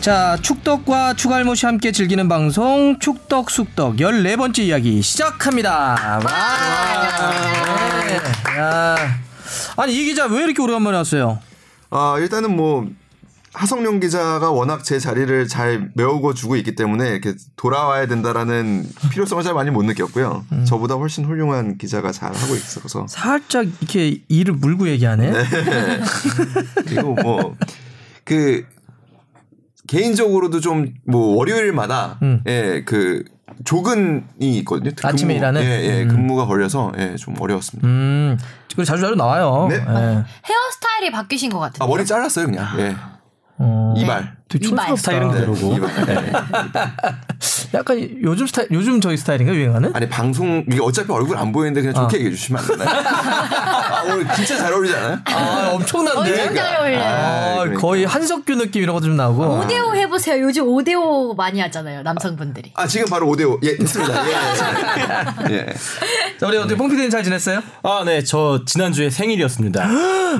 자, 축덕과 추갈못이 함께 즐기는 방송 축덕 숙덕 14번째 이야기 시작합니다. 와. 네. 야. 아니, 이 기자 왜 이렇게 오래간만에 왔어요? 아 일단은 뭐 하성룡 기자가 워낙 제 자리를 잘 메우고 주고 있기 때문에 이렇게 돌아와야 된다라는 필요성을 잘 많이 못 느꼈고요. 음. 저보다 훨씬 훌륭한 기자가 잘 하고 있어서 살짝 이렇게 이를 물고 얘기하네. 그리고 뭐 그 개인적으로도 좀 뭐 월요일마다 음. 예그 조근이 있거든요. 아침에 일하는? 예, 예 음. 근무가 걸려서 예, 좀 어려웠습니다. 음, 그리고 자주 자주 나와요. 네? 예. 헤어스타일이 바뀌신 것 같은데. 아 머리 잘랐어요 그냥. 예. 어, 이발. 되게 이발. 촌스럽다. 스타일은 네, 그대로고. 이발. 네. 약간 요즘 스타일, 요즘 저희 스타일인가 유행하는? 아니 방송 이게 어차피 얼굴 안 보이는데 그냥 좋게 어. 얘기해 주시면 안 되나요? 아, 오늘 진짜 잘 어울리지 않아요? 아, 엄청난데. 엄청 잘 어울려요. 아, 그러니까. 거의 한석규 느낌 이런 것도 좀 나오고. 오데오 해보세요. 요즘 오데오 많이 하잖아요. 남성분들이. 아 지금 바로 5대5 예 됐습니다. 예. 예. 예. 자, 우리 어떻게 뽕피디는 잘 지냈어요? 아, 네, 저 지난주에 생일이었습니다.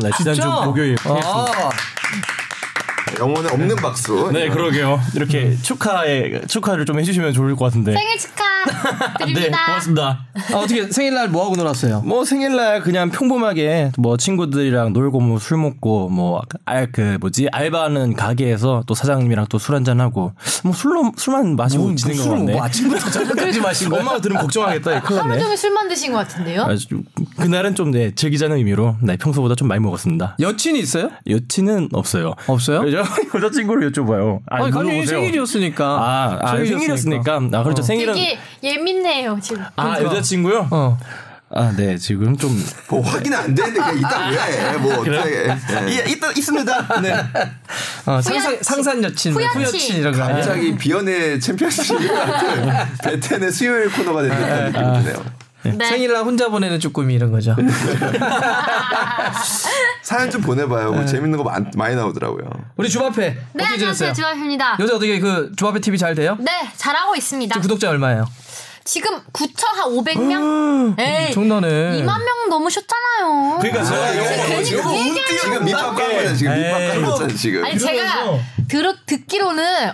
네, 지난주? 목요일. 아, 영혼에 없는 박수. 네, 그러게요. 이렇게 축하에 축하를 좀 해주시면 좋을 것 같은데. 생일 축하 네, 드립니다. 고맙습니다. 아, 어떻게 생일날 뭐 하고 놀았어요? 뭐 생일날 그냥 평범하게 뭐 친구들이랑 놀고 뭐 술 먹고 뭐 알 그 뭐지 알바하는 가게에서 또 사장님이랑 또 술 한잔 하고 뭐 술로 술만 마시고 지낸 거 같네. 뭐 아침부터 저녁까지 거야? 엄마가 들으면 걱정하겠다. 큰일 하루. 종일 술만 드신 것 같은데요? 좀- 그날은 좀 네, 즐기자는 의미로 네, 평소보다 좀 많이 먹었습니다. 여친이 있어요? 여친은 없어요. 없어요? 여자, 여자친구를 여쭤봐요. 아니, 아니, 당연히 물어보세요. 생일이었으니까. 아, 아 생일이었으니까. 아, 그렇죠. 생일은. 되게 예민해요 지금. 아, 여자친구요? 어. 아, 네. 지금 좀. 뭐 확인 안 되는데 그냥 이따 왜 해? 뭐 어떻게? 예. 있다, 있습니다. 네. 어, 상산, 후여친. 상산 여친, 뭐 후여친. 후여친 이런 거. 갑자기 비연의 챔피언십 같은 베텐의 수요일 코너가 된 듯한 느낌이 드네요. 네. 생일날 혼자 보내는 쭈꾸미 이런 거죠. 사연 좀 보내봐요. 뭐 재밌는 거 많, 많이 나오더라고요. 우리 주바페 네 어떻게 지냈어요? 안녕하세요 주아입니다. 요새 어떻게 그 주바페 TV 잘 돼요? 네 잘하고 있습니다. 지금 구독자 얼마예요? 지금 9천 한 500명? 에이 엄청나네. 2만 명 넘으셨잖아요. 그러니까 제가 아, 이거 괜히 지금 그 얘기하려고 지금 밑밥 깐 거잖아. 지금 밑밥 에이. 깐 거잖아. 지금. 아니 제가 들어 듣기로는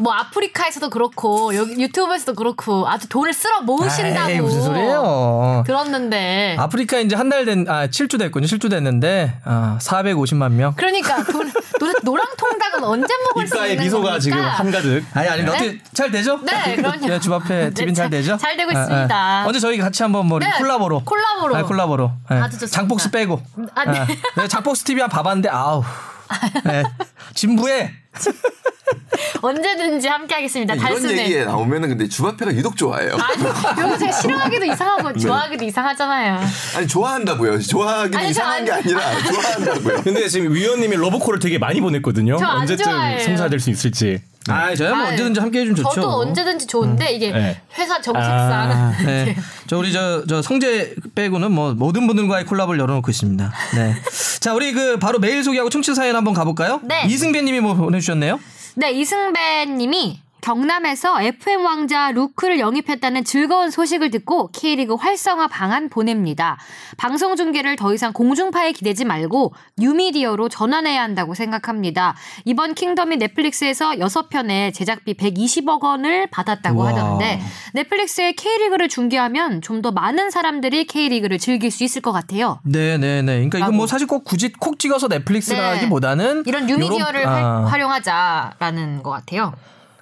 뭐 아프리카에서도 그렇고 여기 유튜브에서도 그렇고 아주 돈을 쓸어 모으신다고 에이, 무슨 소리예요? 들었는데 아프리카 이제 한 달 된, 아, 7주 됐군요. 7주 됐는데, 아, 450만 명. 그러니까 돈, 도대체 노랑 통닭은 언제 먹을 수 입가에 있는 미소가 겁니까? 지금 한가득. 아니, 아니, 네? 어떻게 잘 되죠? 네, 그럼요. 네, 주바페 TV는 네, 잘 잘- 되죠? 잘 되고 아, 아. 있습니다. 언제 저희 같이 한번 뭐 네, 콜라보로. 콜라보로. 아, 콜라보로. 네. 아주 좋습니다. 장복스 빼고. 아, 네. 네, 장복스 TV 한 봐봤는데, 아우. 네. 진부해. 언제든지 함께하겠습니다. 이런 달순에. 얘기에 나오면은 근데 주바페가 유독 좋아해요. 아니, 제가 싫어하기도 이상하고 좋아하기도 이상하잖아요. 아니 좋아한다고요. 아니, 저 이상한 게 안- 아니라 좋아한다고요. 근데 지금 위원님이 러브콜을 되게 많이 보냈거든요. 저안 언제쯤 좋아해요. 성사될 수 있을지. 아, 저야 뭐 아유, 언제든지 함께 해주면 좋죠. 저도 언제든지 좋은데 이게 네. 회사 정책상 아, 네. 저 우리 저, 저 성재 빼고는 뭐 모든 분들과의 콜라보를 열어놓고 있습니다. 네. 자, 우리 그 바로 메일 소개하고 청취 사연 한번 가볼까요? 네. 이승배 님이 뭐 보내주셨네요? 네, 이승배 님이 경남에서 FM 왕자 루크를 영입했다는 즐거운 소식을 듣고 K리그 활성화 방안 보냅니다. 방송 중계를 더 이상 공중파에 기대지 말고 뉴미디어로 전환해야 한다고 생각합니다. 이번 킹덤이 넷플릭스에서 6편에 제작비 120억 원을 받았다고 우와. 하던데 넷플릭스에 K리그를 중계하면 좀 더 많은 사람들이 K리그를 즐길 수 있을 것 같아요. 네 네 네. 그러니까 이건. 뭐 사실 꼭 굳이 콕 찍어서 넷플릭스라기보다는 이런 뉴미디어를 요런- 활- 아, 활용하자라는 것 같아요.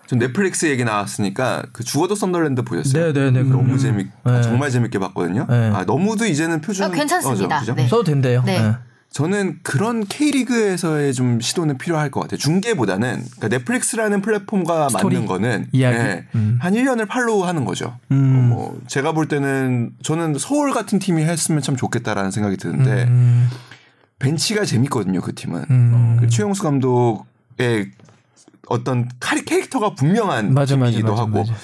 전 넷플릭스 얘기 나왔으니까 그 죽어도 썬더랜드 보셨어요? 네네네. 너무 음. 재밌, 네. 정말 재밌게 봤거든요. 네. 아 너무도 이제는 표준 어, 괜찮습니다. 그죠? 네. 써도 된대요. 네. 네. 저는 그런 K리그에서의 좀 시도는 필요할 것 같아요. 중계보다는 그러니까 넷플릭스라는 플랫폼과 스토리, 맞는 거는 이야기. 예, 음. 한 1년을 follow 하는 거죠. 음. 어, 뭐 제가 볼 때는 저는 서울 같은 팀이 했으면 참 좋겠다라는 생각이 드는데 음, 벤치가 재밌거든요. 그 팀은 음. 그 최용수 감독의 어떤 카리 캐릭터가 분명한 맞아, 맞아, 하고 맞아.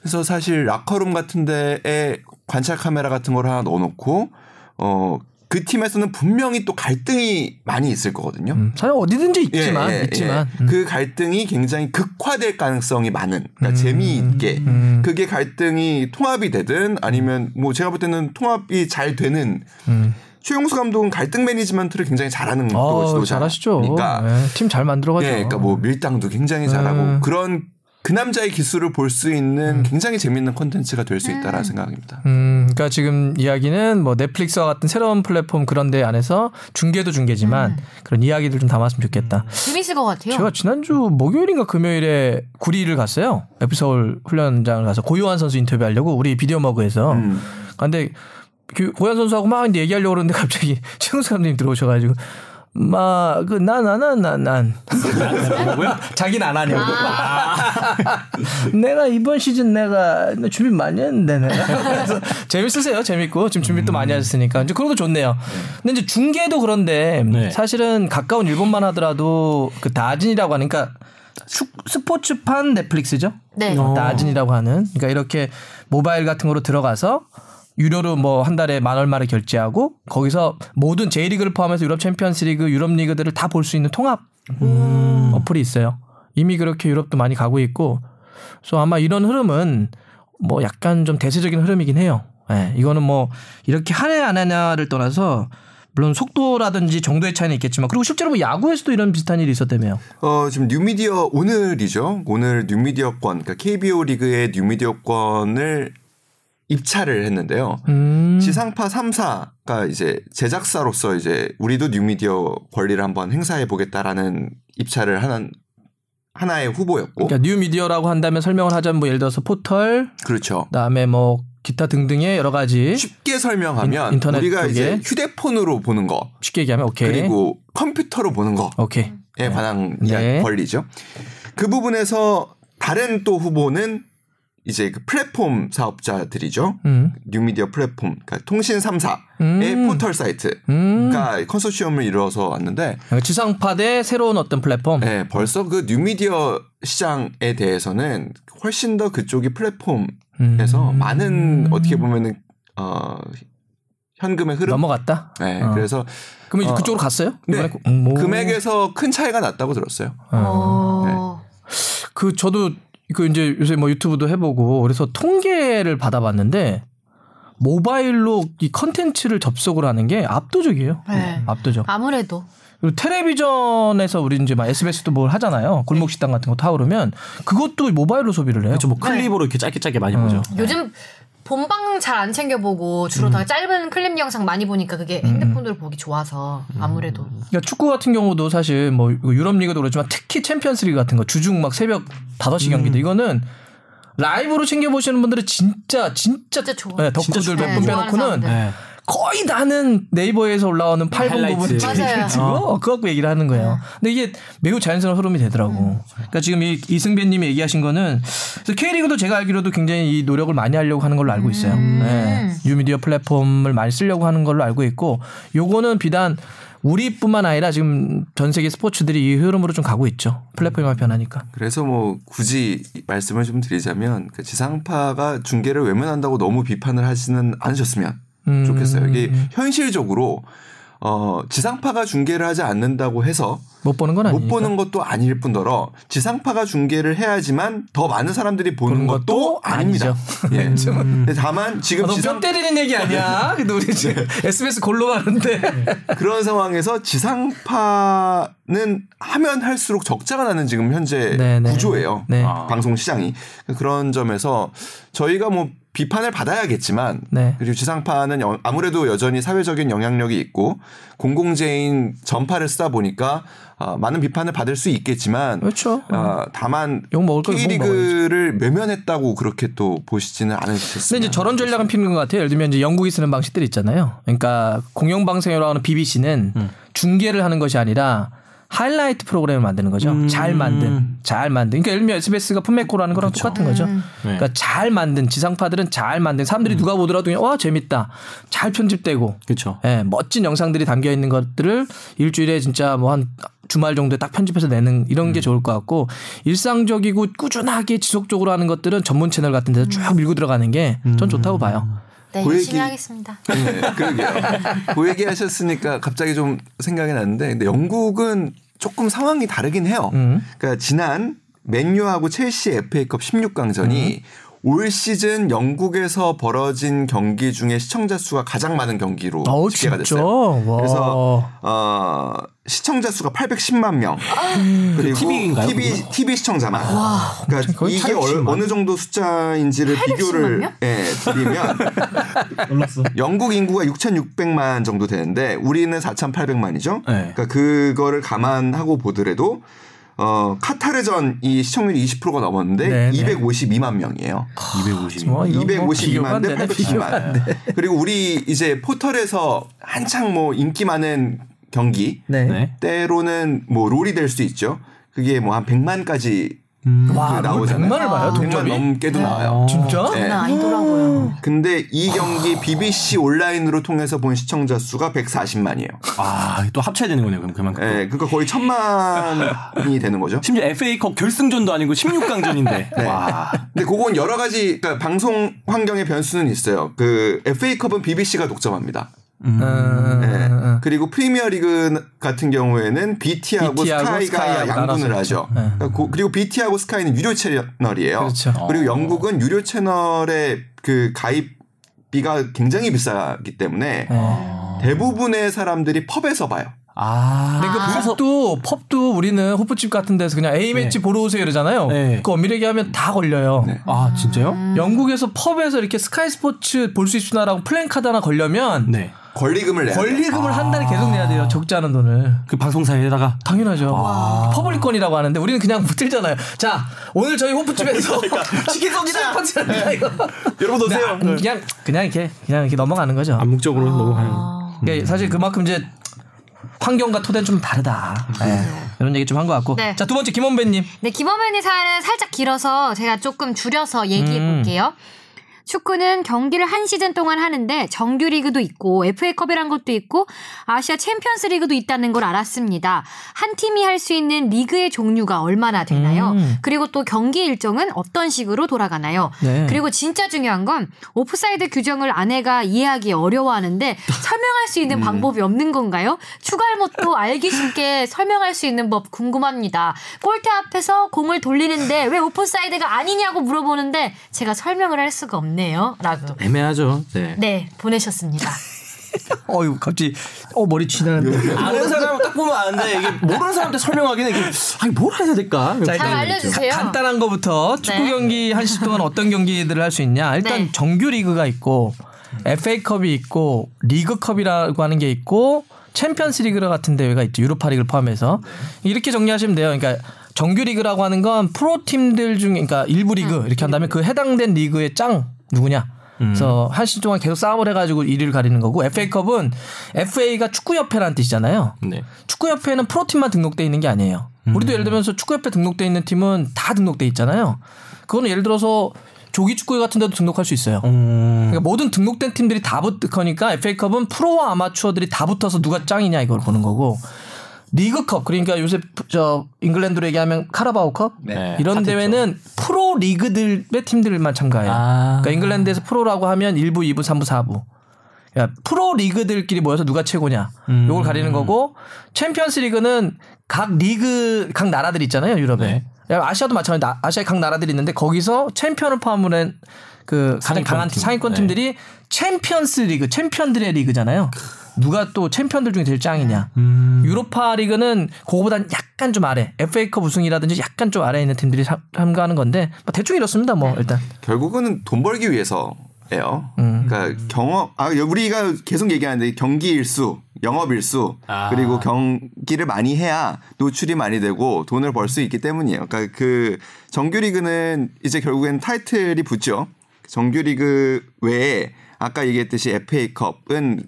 그래서 사실 라커룸 같은 데에 관찰 카메라 같은 걸 하나 넣어놓고 어 그 팀에서는 분명히 또 갈등이 많이 있을 거거든요. 음, 사실 어디든지 예, 있지만 예, 있지만 예. 음. 그 갈등이 굉장히 극화될 가능성이 많은 그러니까 재미있게 음. 그게 갈등이 통합이 되든 아니면 뭐 제가 볼 때는 통합이 잘 되는 음. 최용수 감독은 갈등 매니지먼트를 굉장히 잘하는 또 어, 지도자. 잘하시죠. 그러니까 네, 팀잘 만들어가죠. 예, 그러니까 뭐 밀당도 굉장히 잘하고 음. 그런 그 남자의 기술을 볼 수 있는 굉장히 재밌는 콘텐츠가 될 수 있다라는 생각입니다. 음, 그러니까 지금 이야기는 뭐 넷플릭스와 같은 새로운 플랫폼 그런 데 안에서 중계도 중계지만 그런 이야기들 좀 담았으면 좋겠다. 재밌을 것 같아요. 제가 지난주 목요일인가 금요일에 구리를 갔어요. F서울 훈련장을 가서 고요한 선수 인터뷰하려고 우리 비디오 머그에서. 음. 근데 그 고요한 선수하고 막 이제 얘기하려고 그러는데 갑자기 최용수 감독님 들어오셔가지고 막그난난난난 자기는 안 하냐고. 내가 이번 시즌 내가 준비 많이 했는데 내가 그래서 재밌으세요 재밌고 지금 준비 또 많이 하셨으니까 이제 그런 거 좋네요. 근데 이제 중계도 그런데 네. 사실은 가까운 일본만 하더라도 그 다진이라고 하니까 축- 스포츠판 넷플릭스죠. 네. 어, 다진이라고 하는 그러니까 이렇게 모바일 같은 거로 들어가서 유료로 뭐 한 달에 만 얼마를 결제하고 거기서 모든 J리그를 포함해서 유럽 챔피언스리그, 유럽 리그들을 다 볼 수 있는 통합 어플이 있어요. 이미 그렇게 유럽도 많이 가고 있고, 그래서 아마 이런 흐름은 뭐 약간 좀 대세적인 흐름이긴 해요. 예, 이거는 뭐 이렇게 하냐 안 하냐를 떠나서 물론 속도라든지 정도의 차이는 있겠지만 그리고 실제로 뭐 야구에서도 이런 비슷한 일이 있었다며요. 어, 지금 뉴미디어 오늘이죠. 오늘 뉴미디어권, 그러니까 KBO 리그의 뉴미디어권을 입찰을 했는데요. 음. 지상파 3사가 이제 제작사로서 이제 우리도 뉴미디어 권리를 한번 행사해 보겠다라는 입찰을 하는 하나의 후보였고, 그러니까 뉴 미디어라고 한다면 설명을 하자면 뭐 예를 들어서 포털, 그렇죠. 그다음에 뭐 기타 등등의 여러 가지 쉽게 설명하면 인- 인터넷 우리가 이제 쪽에. 휴대폰으로 보는 거 쉽게 얘기하면 오케이. 그리고 컴퓨터로 보는 거에 오케이. 관한 네. 권리죠. 그 부분에서 다른 또 후보는 이제 그 플랫폼 사업자들이죠. 음. 뉴미디어 플랫폼, 그러니까 통신 3사의 음. 포털 사이트가 음. 컨소시엄을 이루어서 왔는데 지상파 대 새로운 어떤 플랫폼. 네, 벌써 그 뉴미디어 시장에 대해서는 훨씬 더 그쪽이 플랫폼에서 음. 많은 어떻게 보면은 어 현금의 흐름 넘어갔다. 네, 어. 그래서 그러면 이제 어. 그쪽으로 갔어요? 네. 음, 오. 금액에서 큰 차이가 났다고 들었어요. 어. 그 저도 그 이제 요새 뭐 유튜브도 해보고 그래서 통계를 받아봤는데 모바일로 이 컨텐츠를 접속을 하는 게 압도적이에요. 네. 압도적. 아무래도 그리고 텔레비전에서 우리 이제 막 SBS도 뭘 하잖아요. 골목 식당 같은 거 타오르면 그것도 모바일로 소비를 해요. 그렇죠. 뭐 클립으로 이렇게 짧게 짧게 많이 보죠. 요즘 본방 잘 안 챙겨보고 주로 다 짧은 클립 영상 많이 보니까 그게 핸드폰으로 보기 좋아서 아무래도 그러니까 축구 같은 경우도 사실 뭐 유럽 리그도 그렇지만 특히 챔피언스 리그 같은 거 주중 막 새벽 5시 경기도 이거는 라이브로 챙겨 보시는 분들은 진짜 진짜, 진짜 좋아. 네, 덕후들 몇 분 빼놓고는. 네. 거의 다는 네이버에서 올라오는 8분 하이라이트. 부분 맞아요. 찍어 그거 갖고 얘기를 하는 거예요. 근데 이게 매우 자연스러운 흐름이 되더라고. 그러니까 지금 이 이승배님이 얘기하신 거는 그래서 K리그도 제가 알기로도 굉장히 이 노력을 많이 하려고 하는 걸로 알고 있어요. 네. 뉴미디어 플랫폼을 많이 쓰려고 하는 걸로 알고 있고 요거는 비단 우리뿐만 아니라 지금 전 세계 스포츠들이 이 흐름으로 좀 가고 있죠. 플랫폼이 변하니까. 그래서 뭐 굳이 말씀을 좀 드리자면 그 지상파가 중계를 외면한다고 너무 비판을 하지는 않으셨으면 음. 좋겠어요. 이게 현실적으로 어 지상파가 중계를 하지 않는다고 해서 못 보는 건못 아니니까. 보는 것도 아닐 뿐더러 지상파가 중계를 해야지만 더 많은 사람들이 보는, 보는 것도, 것도 아닙니다. 예. 근데 다만 지금 아, 지상 뼈 때리는 얘기 아니야? 근데 우리 지금 SBS 골로 가는데. 그런 상황에서 지상파는 하면 할수록 적자가 나는 지금 현재 네네. 구조예요. 네. 아. 방송 시장이 그런 점에서 저희가 뭐 비판을 받아야겠지만 네. 그리고 지상파는 여- 아무래도 여전히 사회적인 영향력이 있고 공공재인 전파를 쓰다 보니까 아, 많은 비판을 받을 수 있겠지만 그렇죠. 아, 다만 거면 욕 K리그를 외면했다고 그렇게 또 보시지는 않으셨습니다. 근데 이제 저런 전략은 피는 것 같아요. 예를 들면 이제 영국이 쓰는 방식들이 있잖아요. 그러니까 공영방송이라고 하는 BBC는 중계를 하는 것이 아니라 하이라이트 프로그램을 만드는 거죠. 잘 만든, 잘 만든. 그러니까 예를 들면 SBS가 품메코라는 거랑 똑같은 거죠. 그러니까 잘 만든 지상파들은 잘 만든 사람들이 누가 보더라도 그냥 와 재밌다, 잘 편집되고, 그렇죠. 예, 멋진 영상들이 담겨 있는 것들을 일주일에 진짜 뭐 한 주말 정도에 딱 편집해서 내는 이런 게 좋을 것 같고 일상적이고 꾸준하게 지속적으로 하는 것들은 전문 채널 같은 데서 쭉 밀고 들어가는 게 전 좋다고 봐요. 네 그 열심히 얘기- 하겠습니다. 네, 그러게요. 그 얘기 하셨으니까 갑자기 좀 생각이 났는데, 근데 영국은 조금 상황이 다르긴 해요. 음. 그러니까 지난 맨유하고 첼시 FA컵 16강전이 올 시즌 영국에서 벌어진 경기 중에 시청자 수가 가장 많은 경기로 어우, 집계가 진짜? 됐어요. 와. 그래서 어, 시청자 수가 810만 명. 그리고 TV인가요, TV? TV 시청자만. 그러니까 거의 이게 얼, 810만. 어느 정도 숫자인지를 810만 비교를 명? 예, 드리면 영국 인구가 6,600만 정도 되는데 우리는 4,800만이죠. 네. 그러니까 그거를 감안하고 보더라도 어 카타르전 이 시청률이 20%가 넘었는데 네, 네. 252만 명이에요. 250. 뭐 이건 뭐 비교가 안 252만 대 되네, 비교가 안 810만. 그리고 우리 이제 포털에서 한창 뭐 인기 많은 경기 네. 네. 때로는 뭐 롤이 될 수 있죠. 그게 뭐 한 100만까지 와, 그롤 나오잖아요. 100만을 봐요, 100만 동점이? 넘게도 나와요. 진짜? 네. 장난 아니더라고요. 근데 이 경기 BBC 온라인으로 통해서 본 시청자 수가 140만이에요. 아, 또 합쳐야 되는 거네요. 그럼 그만큼. 예, 그러니까 거의 천만이 되는 거죠. 심지어 FA컵 결승전도 아니고 16강전인데. 네. 와. 근데 그건 여러 가지 그러니까 방송 환경의 변수는 있어요. 그 FA컵은 BBC가 독점합니다. 음, 네. 음, 그리고 프리미어 리그 같은 경우에는 BT하고, BT하고 스카이가 스카이하고 양분을 하죠. 네. 그러니까 고- 그리고 BT하고 스카이는 유료 채널이에요. 그렇죠. 그리고 영국은 유료 채널의 그 가입비가 굉장히 비싸기 때문에 네. 대부분의 사람들이 pub에서 봐요. 아. 근데 그 pub도 pub도 우리는 호프집 같은 데서 그냥 A 매치 보러 오세요 이러잖아요. 네. 그 엄밀하게 하면 다 걸려요. 아, 진짜요? 음. 영국에서 pub에서 이렇게 스카이 스포츠 볼 수 있으나라고 플랜카드 하나 걸려면 네. 권리금을 내야. 권리금을 한 달에 계속 내야 돼요. 적지 않은 돈을. 그 방송사에다가 당연하죠. public권이라고 하는데 우리는 그냥 붙들잖아요. 자, 오늘 저희 호프집에서 치킨 쏩니다. 퍼즐합니다, 이거. 여러분 그냥, 그냥 그냥 이렇게 그냥 이렇게 넘어가는 거죠. 암묵적으로 넘어가는. 이게 사실 그만큼 이제 환경과 토대는 좀 다르다. 네. 이런 얘기 좀 한 것 같고. 네. 자, 두 번째 김원배님. 네, 김원배님의 사연은 살짝 길어서 제가 조금 줄여서 얘기해 음. 볼게요. 축구는 경기를 한 시즌 동안 하는데 정규 리그도 있고 FA컵이란 것도 있고 아시아 챔피언스 리그도 있다는 걸 알았습니다. 한 팀이 할 수 있는 리그의 종류가 얼마나 되나요? 음. 그리고 또 경기 일정은 어떤 식으로 돌아가나요? 네. 그리고 진짜 중요한 건 오프사이드 규정을 아내가 이해하기 어려워하는데 설명할 수 음. 있는 방법이 없는 건가요? 축알못도 알기 쉽게 설명할 수 있는 법 궁금합니다. 골대 앞에서 공을 돌리는데 왜 오프사이드가 아니냐고 물어보는데 제가 설명을 할 수가 없네요. 라고. 애매하죠. 네. 네, 보내셨습니다. 어유 갑자기 어 머리 쥐나는데. 아는 사람 딱 보면 아는데 이게 모르는 사람한테 설명하기는 이게 아니 뭘 해야 될까? 자, 잘 알려주세요. 가- 간단한 거부터 축구 네. 경기 한 시즌 동안 어떤 경기들을 할 수 있냐. 일단 네. 정규 리그가 있고 FA컵이 있고 리그컵이라고 하는 게 있고 챔피언스 리그 같은 대회가 있죠. 유로파 리그를 포함해서. 이렇게 정리하시면 돼요. 그러니까 정규 리그라고 하는 건 프로 팀들 중에 그러니까 1부 리그 이렇게 한다면 그 해당된 리그의 짱 누구냐? 그래서 한 시즌 동안 계속 싸움을 해가지고 1위를 가리는 거고 FA컵은 FA가 축구협회라는 뜻이잖아요. 네. 축구협회는 프로팀만 등록돼 있는 게 아니에요. 우리도 예를 들면서 축구협회 등록돼 있는 팀은 다 등록돼 있잖아요. 그거는 예를 들어서 조기 축구 같은 데도 등록할 수 있어요. 음. 그러니까 모든 등록된 팀들이 다 붙으니까 FA컵은 프로와 아마추어들이 다 붙어서 누가 짱이냐 이걸 보는 거고 리그컵 그러니까 요새 저 잉글랜드로 얘기하면 카라바오컵 네. 이런. 대회는 프로 리그들의 팀들만 참가해요. 아. 그러니까 잉글랜드에서 프로라고 하면 1부, 2부, 3부, 4부. 그러니까 프로 리그들끼리 모여서 누가 최고냐. 음. 요걸 가리는 거고 챔피언스 리그는 각 리그 각 나라들 있잖아요, 유럽에. 네. 아시아도 마찬가지. 나- 아시아에 각 나라들이 있는데 거기서 챔피언을 포함한 그 가장 강한 팀. 상위권 네. 팀들이 챔피언스 리그, 챔피언들의 리그잖아요. 누가 또 챔피언들 중에 제일 짱이냐. 음. 유로파 리그는 그거보단 약간 좀 아래. FA컵 우승이라든지 약간 좀 아래에 있는 팀들이 참- 참가하는 건데 뭐 대충 이렇습니다. 뭐 일단. 결국은 돈 벌기 위해서예요. 음. 그러니까 경험 아 우리가 계속 얘기하는데 경기 일수, 영업 일수 아. 그리고 경기를 많이 해야 노출이 많이 되고 돈을 벌 수 있기 때문이에요. 그러니까 그 정규 리그는 이제 결국엔 타이틀이 붙죠. 정규리그 외에 아까 얘기했듯이 FA컵은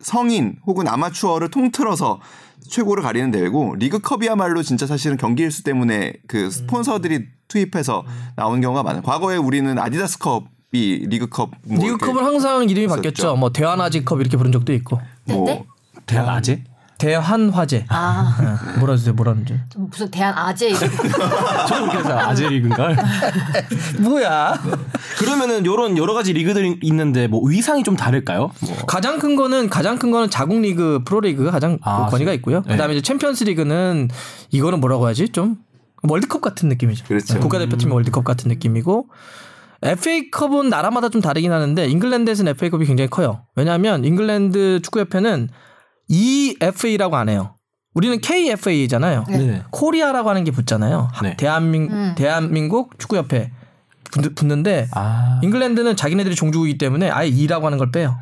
성인 혹은 아마추어를 통틀어서 최고를 가리는 대회고 리그컵이야말로 진짜 사실은 경기 일수 때문에 그 스폰서들이 투입해서 나오는 경우가 많아요. 과거에 우리는 아디다스컵 이 리그컵 뭐 리그컵은 항상 이름이 있었죠. 바뀌었죠. 뭐 대한화재컵 이렇게 부른 적도 있고. 뭐 네? 대학 아재? 대한화재. 아, 네, 뭐라 주세요, 뭐라 하는지. 무슨 대한 아재 이런 저도 그렇게 해서 아재 리그인가? 뭐야? 그러면은 요런 여러 가지 리그들이 있는데 뭐 위상이 좀 다를까요? 뭐. 가장 큰 거는 가장 큰 거는 자국 리그, 프로 리그가 가장 아, 그 권위가 있고요. 네. 그다음에 이제 챔피언스 리그는 이거는 뭐라고 하지? 좀 월드컵 같은 느낌이죠. 그렇죠. 국가대표팀 월드컵 같은 느낌이고 FA컵은 나라마다 좀 다르긴 하는데 잉글랜드에서는 FA컵이 굉장히 커요. 왜냐하면 잉글랜드 축구협회는 EFA라고 안 해요. 우리는 KFA잖아요. 네. 코리아라고 하는 게 붙잖아요. 네. 대한민, 음. 대한민국 축구협회 붙, 붙는데 아. 잉글랜드는 자기네들이 종주국이기 때문에 아예 E라고 하는 걸 빼요.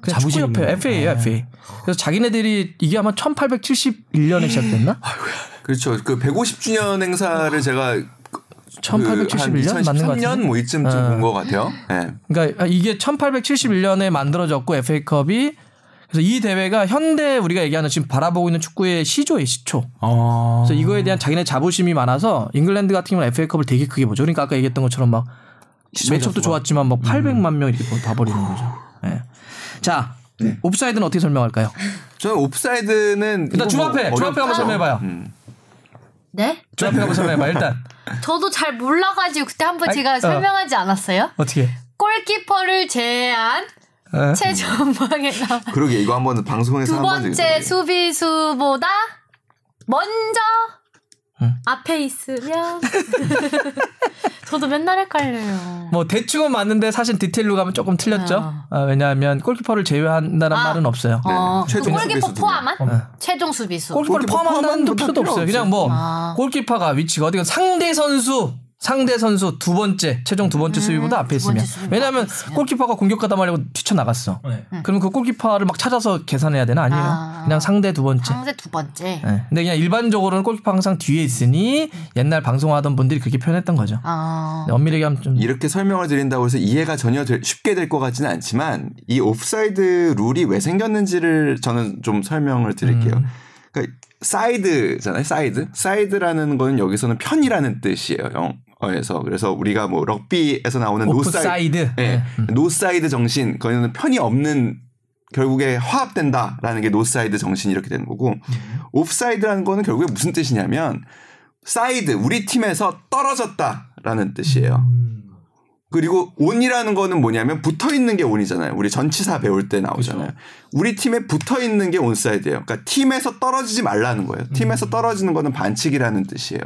그냥 자부심 축구협회 FA예요, FA. 그래서 자기네들이 이게 아마 1871년에 시작됐나? 그렇죠. 그 150주년 행사를 제가 1871년 맞는 것 2013년 같은데. 뭐 이쯤 어. 본것 같아요. 예. 그러니까 이게 1871년에 만들어졌고 FA컵이 그래서 이 대회가 현대 우리가 얘기하는 지금 바라보고 있는 축구의 시조예요, 시초. 어. 그래서 이거에 대한 자기네 자부심이 많아서 잉글랜드 같은 경우는 FA컵을 되게 크게 보죠. 그러니까 아까 얘기했던 것처럼 막 매첩도 좋았지만 막 800만 명 이렇게 봐버리는 거죠. 예. 자, 옵사이드는 어떻게 설명할까요? 저는 옵사이드는 일단 주합회, 뭐 주합회 한번. 설명해봐요. 음. 네? 주합회 한번 설명해봐. 일단 저도 잘 몰라가지고 그때 한번 아이, 제가 어. 설명하지 않았어요? 어떻게? 골키퍼를 제외한 예? 최전방에 나 그러게 이거 한번 방송에서 두 한번 번째 수비수보다 먼저 응. 앞에 있으면 저도 맨날 헷갈려요. 뭐 대충은 맞는데 사실 디테일로 가면 조금 틀렸죠. 아. 아, 왜냐하면 골키퍼를 제외한다는 아. 말은 없어요. 어, 그 최종 골키퍼 수비수 두 포함한 명. 최종 수비수. 골키퍼를 골키퍼 포함한다는 포함한 필요도 필요 없어요. 그냥 뭐 아. 골키퍼가 위치가 어디가 상대 선수 상대 선수 두 번째 최종 두 번째 수비보다 앞에 음, 있으면 수비보다 왜냐하면 앞에 있으면. 골키퍼가 공격하다 말고 뛰쳐 나갔어. 네. 그럼 그 골키퍼를 막 찾아서 계산해야 되나 아니에요? 아. 그냥 상대 두 번째. 상대 두 번째. 네. 근데 그냥 일반적으로는 골키퍼 항상 뒤에 있으니 옛날 방송하던 분들이 그렇게 표현했던 거죠. 아. 엄밀하게 하면 좀 이렇게 설명을 드린다고 해서 이해가 전혀 될- 쉽게 될 것 같지는 않지만 이 옵사이드 룰이 왜 생겼는지를 저는 좀 설명을 드릴게요. 음. 사이드잖아요. 사이드. 사이드라는 거는 여기서는 편이라는 뜻이에요. 영어에서. 그래서 우리가 뭐 럭비에서 나오는 노사이드, 오프사이드. 네, 음. 노사이드 정신, 거기는 편이 없는 결국에 화합된다라는 게 노사이드 정신이 이렇게 되는 거고 옵사이드라는 거는 결국에 무슨 뜻이냐면 사이드 우리 팀에서 떨어졌다라는 뜻이에요. 그리고 on이라는 거는 뭐냐면 붙어 있는 게 on이잖아요. 우리 전치사 배울 때 나오잖아요. 우리 팀에 붙어 있는 게 온사이드예요. 그러니까 팀에서 떨어지지 말라는 거예요. 팀에서 떨어지는 거는 반칙이라는 뜻이에요.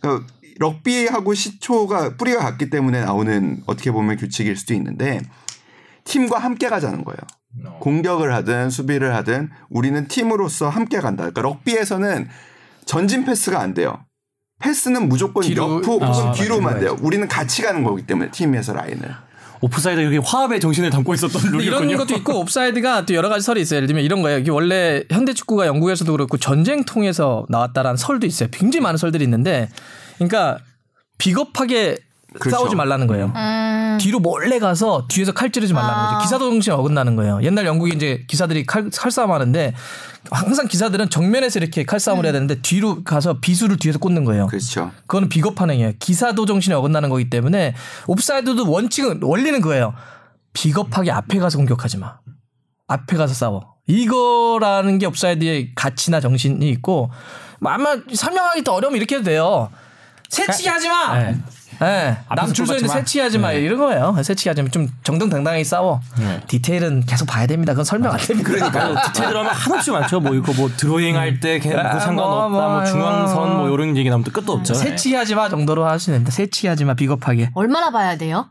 그러니까 럭비하고 시초가 뿌리가 같기 때문에 나오는 어떻게 보면 규칙일 수도 있는데 팀과 함께 가자는 거예요. 공격을 하든 수비를 하든 우리는 팀으로서 함께 간다. 그러니까 럭비에서는 전진 패스가 안 돼요. 패스는 무조건 뒤로- 옆 혹은 아, 뒤로만 맞아요. 돼요. 우리는 같이 가는 거기 때문에 팀에서 라인을. 오프사이드 이렇게 화합의 정신을 담고 있었던 근데 이런. 것도 있고 옵사이드가 또 여러 가지 설이 있어요. 예를 들면 이런 거예요. 이게 원래 현대 축구가 영국에서도 그렇고 전쟁통에서 나왔다라는 설도 있어요. 굉장히 많은 설들이 있는데, 그러니까 비겁하게 그렇죠. 싸우지 말라는 거예요. 음. 뒤로 몰래 가서 뒤에서 칼 찌르지 말라는 아. 거죠. 기사도 정신 어긋나는 거예요. 옛날 영국에 이제 기사들이 칼, 칼싸움 하는데 항상 기사들은 정면에서 이렇게 칼싸움을 해야 되는데 뒤로 가서 비수를 뒤에서 꽂는 거예요. 그렇죠. 그거는 비겁한 행위예요. 기사도 정신이 어긋나는 거기 때문에 옵사이드도 원칙은 원리는 그거예요. 비겁하게 앞에 가서 공격하지 마. 앞에 가서 싸워. 이거라는 게 옵사이드의 가치나 정신이 있고 뭐 아마 설명하기 더 어려우면 이렇게 해도 돼요. 새치기 하지 마. 네. 예. 남줄 서 있는데 꼽았지 마. 마 네. 이런 거예요. 새치기 하지 좀 정정당당하게 싸워. 네. 디테일은 계속 봐야 됩니다. 그건 설명 안 됩니다. 그러니까 디테일 들어가면 한없이 많죠. 뭐 이거 뭐 드로인 할 때 그 아, 상관없다. 뭐, 뭐, 뭐, 중앙선 뭐. 뭐 이런 얘기 나오면 또 끝도 없죠. 새치기 하지 마 정도로 하시면 됩니다. 새치기 하지 마 비겁하게. 얼마나 봐야 돼요?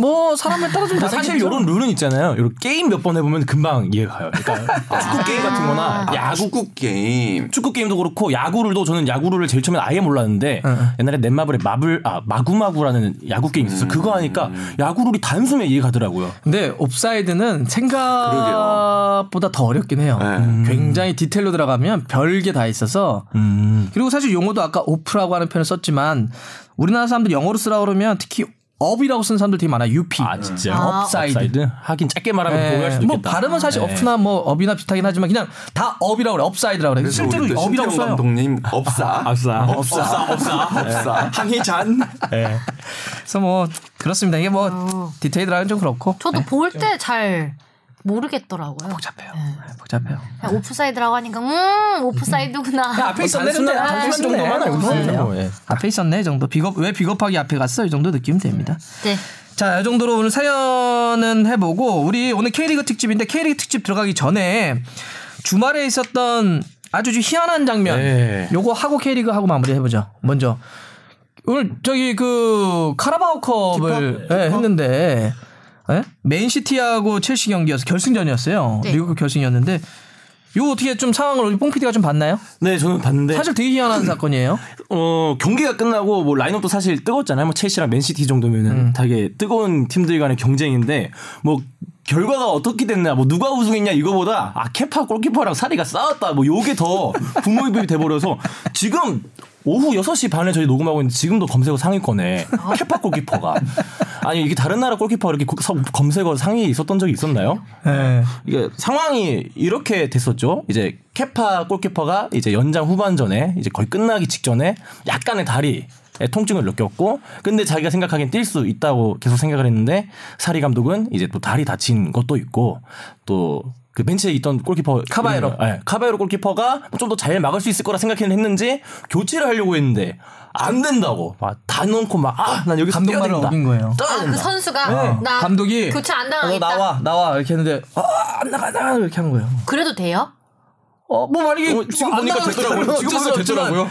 뭐 사람에 따라 좀 근데 사실 이런 룰은 있잖아요. 이런 게임 몇 번 해보면 금방 이해가 가요. 그러니까 축구 게임 같은 거나 아, 야구 축구 게임. 축구 게임도 그렇고 야구를도 저는 야구를 제일 처음에 아예 몰랐는데 응, 응. 옛날에 넷마블에 마블 아 마구마구라는 야구 게임 있었어. 요 그거 하니까 야구 룰이 단숨에 이해가더라고요. 근데 옵사이드는 생각보다 더 어렵긴 해요. 네. 굉장히 디테일로 들어가면 별게 다 있어서 음. 그리고 사실 용어도 아까 off라고 하는 표현을 썼지만 우리나라 사람들이 영어로 쓰라 그러면 특히 up이라고 쓰는 사람들 되게 많아요. UP. 아 진짜 아. upside. 하긴 짧게 말하면 예, 오해할 수도 뭐 있겠다. 발음은 사실 네. up이나 뭐 옵이나 비슷하긴 하지만 그냥 다 up이라고 그래. upside라고 그래. 실제로 up이라고 써요. 감독님 업사. 업사. 업사. 업사. 업사. 항해잔. 예. 그래서 뭐 그렇습니다. 이게 뭐 어. 디테일이라는 좀 그렇고 저도 볼 때 잘 모르겠더라고요. 복잡해요. 네, 복잡해요. 그냥 오프사이드라고 하니까 음 오프사이드구나. 앞에 있었네 단순한- 근데 단순한 앞에 있었네. 정도만 알고 있어요. 네. 뭐, 예. 앞에 있었네 이 정도. 비겁 왜 비겁하게 앞에 갔어 이 정도 느끼면 됩니다. 네. 자, 이 정도로 오늘 사연은 해보고 우리 오늘 K리그 특집인데 K리그 특집 들어가기 전에 주말에 있었던 아주 좀 희한한 장면 네. 요거 하고 K리그 하고 마무리 해보죠. 먼저 오늘 저기 그 카라바오컵을 예, 했는데 예? 맨시티하고 첼시 경기여서 결승전이었어요. 네. 리그 결승이었는데 이거 어떻게 좀 상황을 뽕 PD가 좀 봤나요? 네, 저는 봤는데 사실 되게 희한한 사건이에요. 어, 경기가 끝나고 뭐 라인업도 사실 뜨겁잖아요. 뭐 첼시랑 맨시티 정도면은 음. 되게 뜨거운 팀들 간의 경쟁인데 뭐 결과가 어떻게 됐냐, 뭐 누가 우승했냐 이거보다 아 케파 골키퍼랑 사리가 싸웠다, 뭐 요게 더 부모입이 돼버려서 지금 오후 6시 반에 저희 녹음하고 있는데 지금도 검색어 상위권에 케파 골키퍼가 아니 이게 다른 나라 골키퍼 이렇게 검색어 상위에 있었던 적이 있었나요? 예. 이게 상황이 이렇게 됐었죠. 이제 케파 골키퍼가 이제 연장 후반전에 이제 거의 끝나기 직전에 약간의 다리에 통증을 느꼈고 근데 자기가 생각하기엔 뛸 수 있다고 계속 생각을 했는데 사리 감독은 이제 또 다리 다친 것도 있고 또그 벤치에 있던 골키퍼 카바에로. 네, 카바에로 골키퍼가 좀 더 잘 막을 수 있을 거라 생각했는 했는지 교체를 하려고 했는데 안 된다고 막다 넣고 막아난 여기서 감독 뛰어야 말을 된다. 어긴 거예요. 아, 그 된다. 선수가 나 감독이 교체 안 어, 당하겠다. 나와 나와 이렇게 했는데 아, 안 나가 안 나가 이렇게 한 거예요. 그래도 돼요? 어, 뭐 만약에 어, 지금 보니까 되더라고요. 지금 보니까 되더라고요.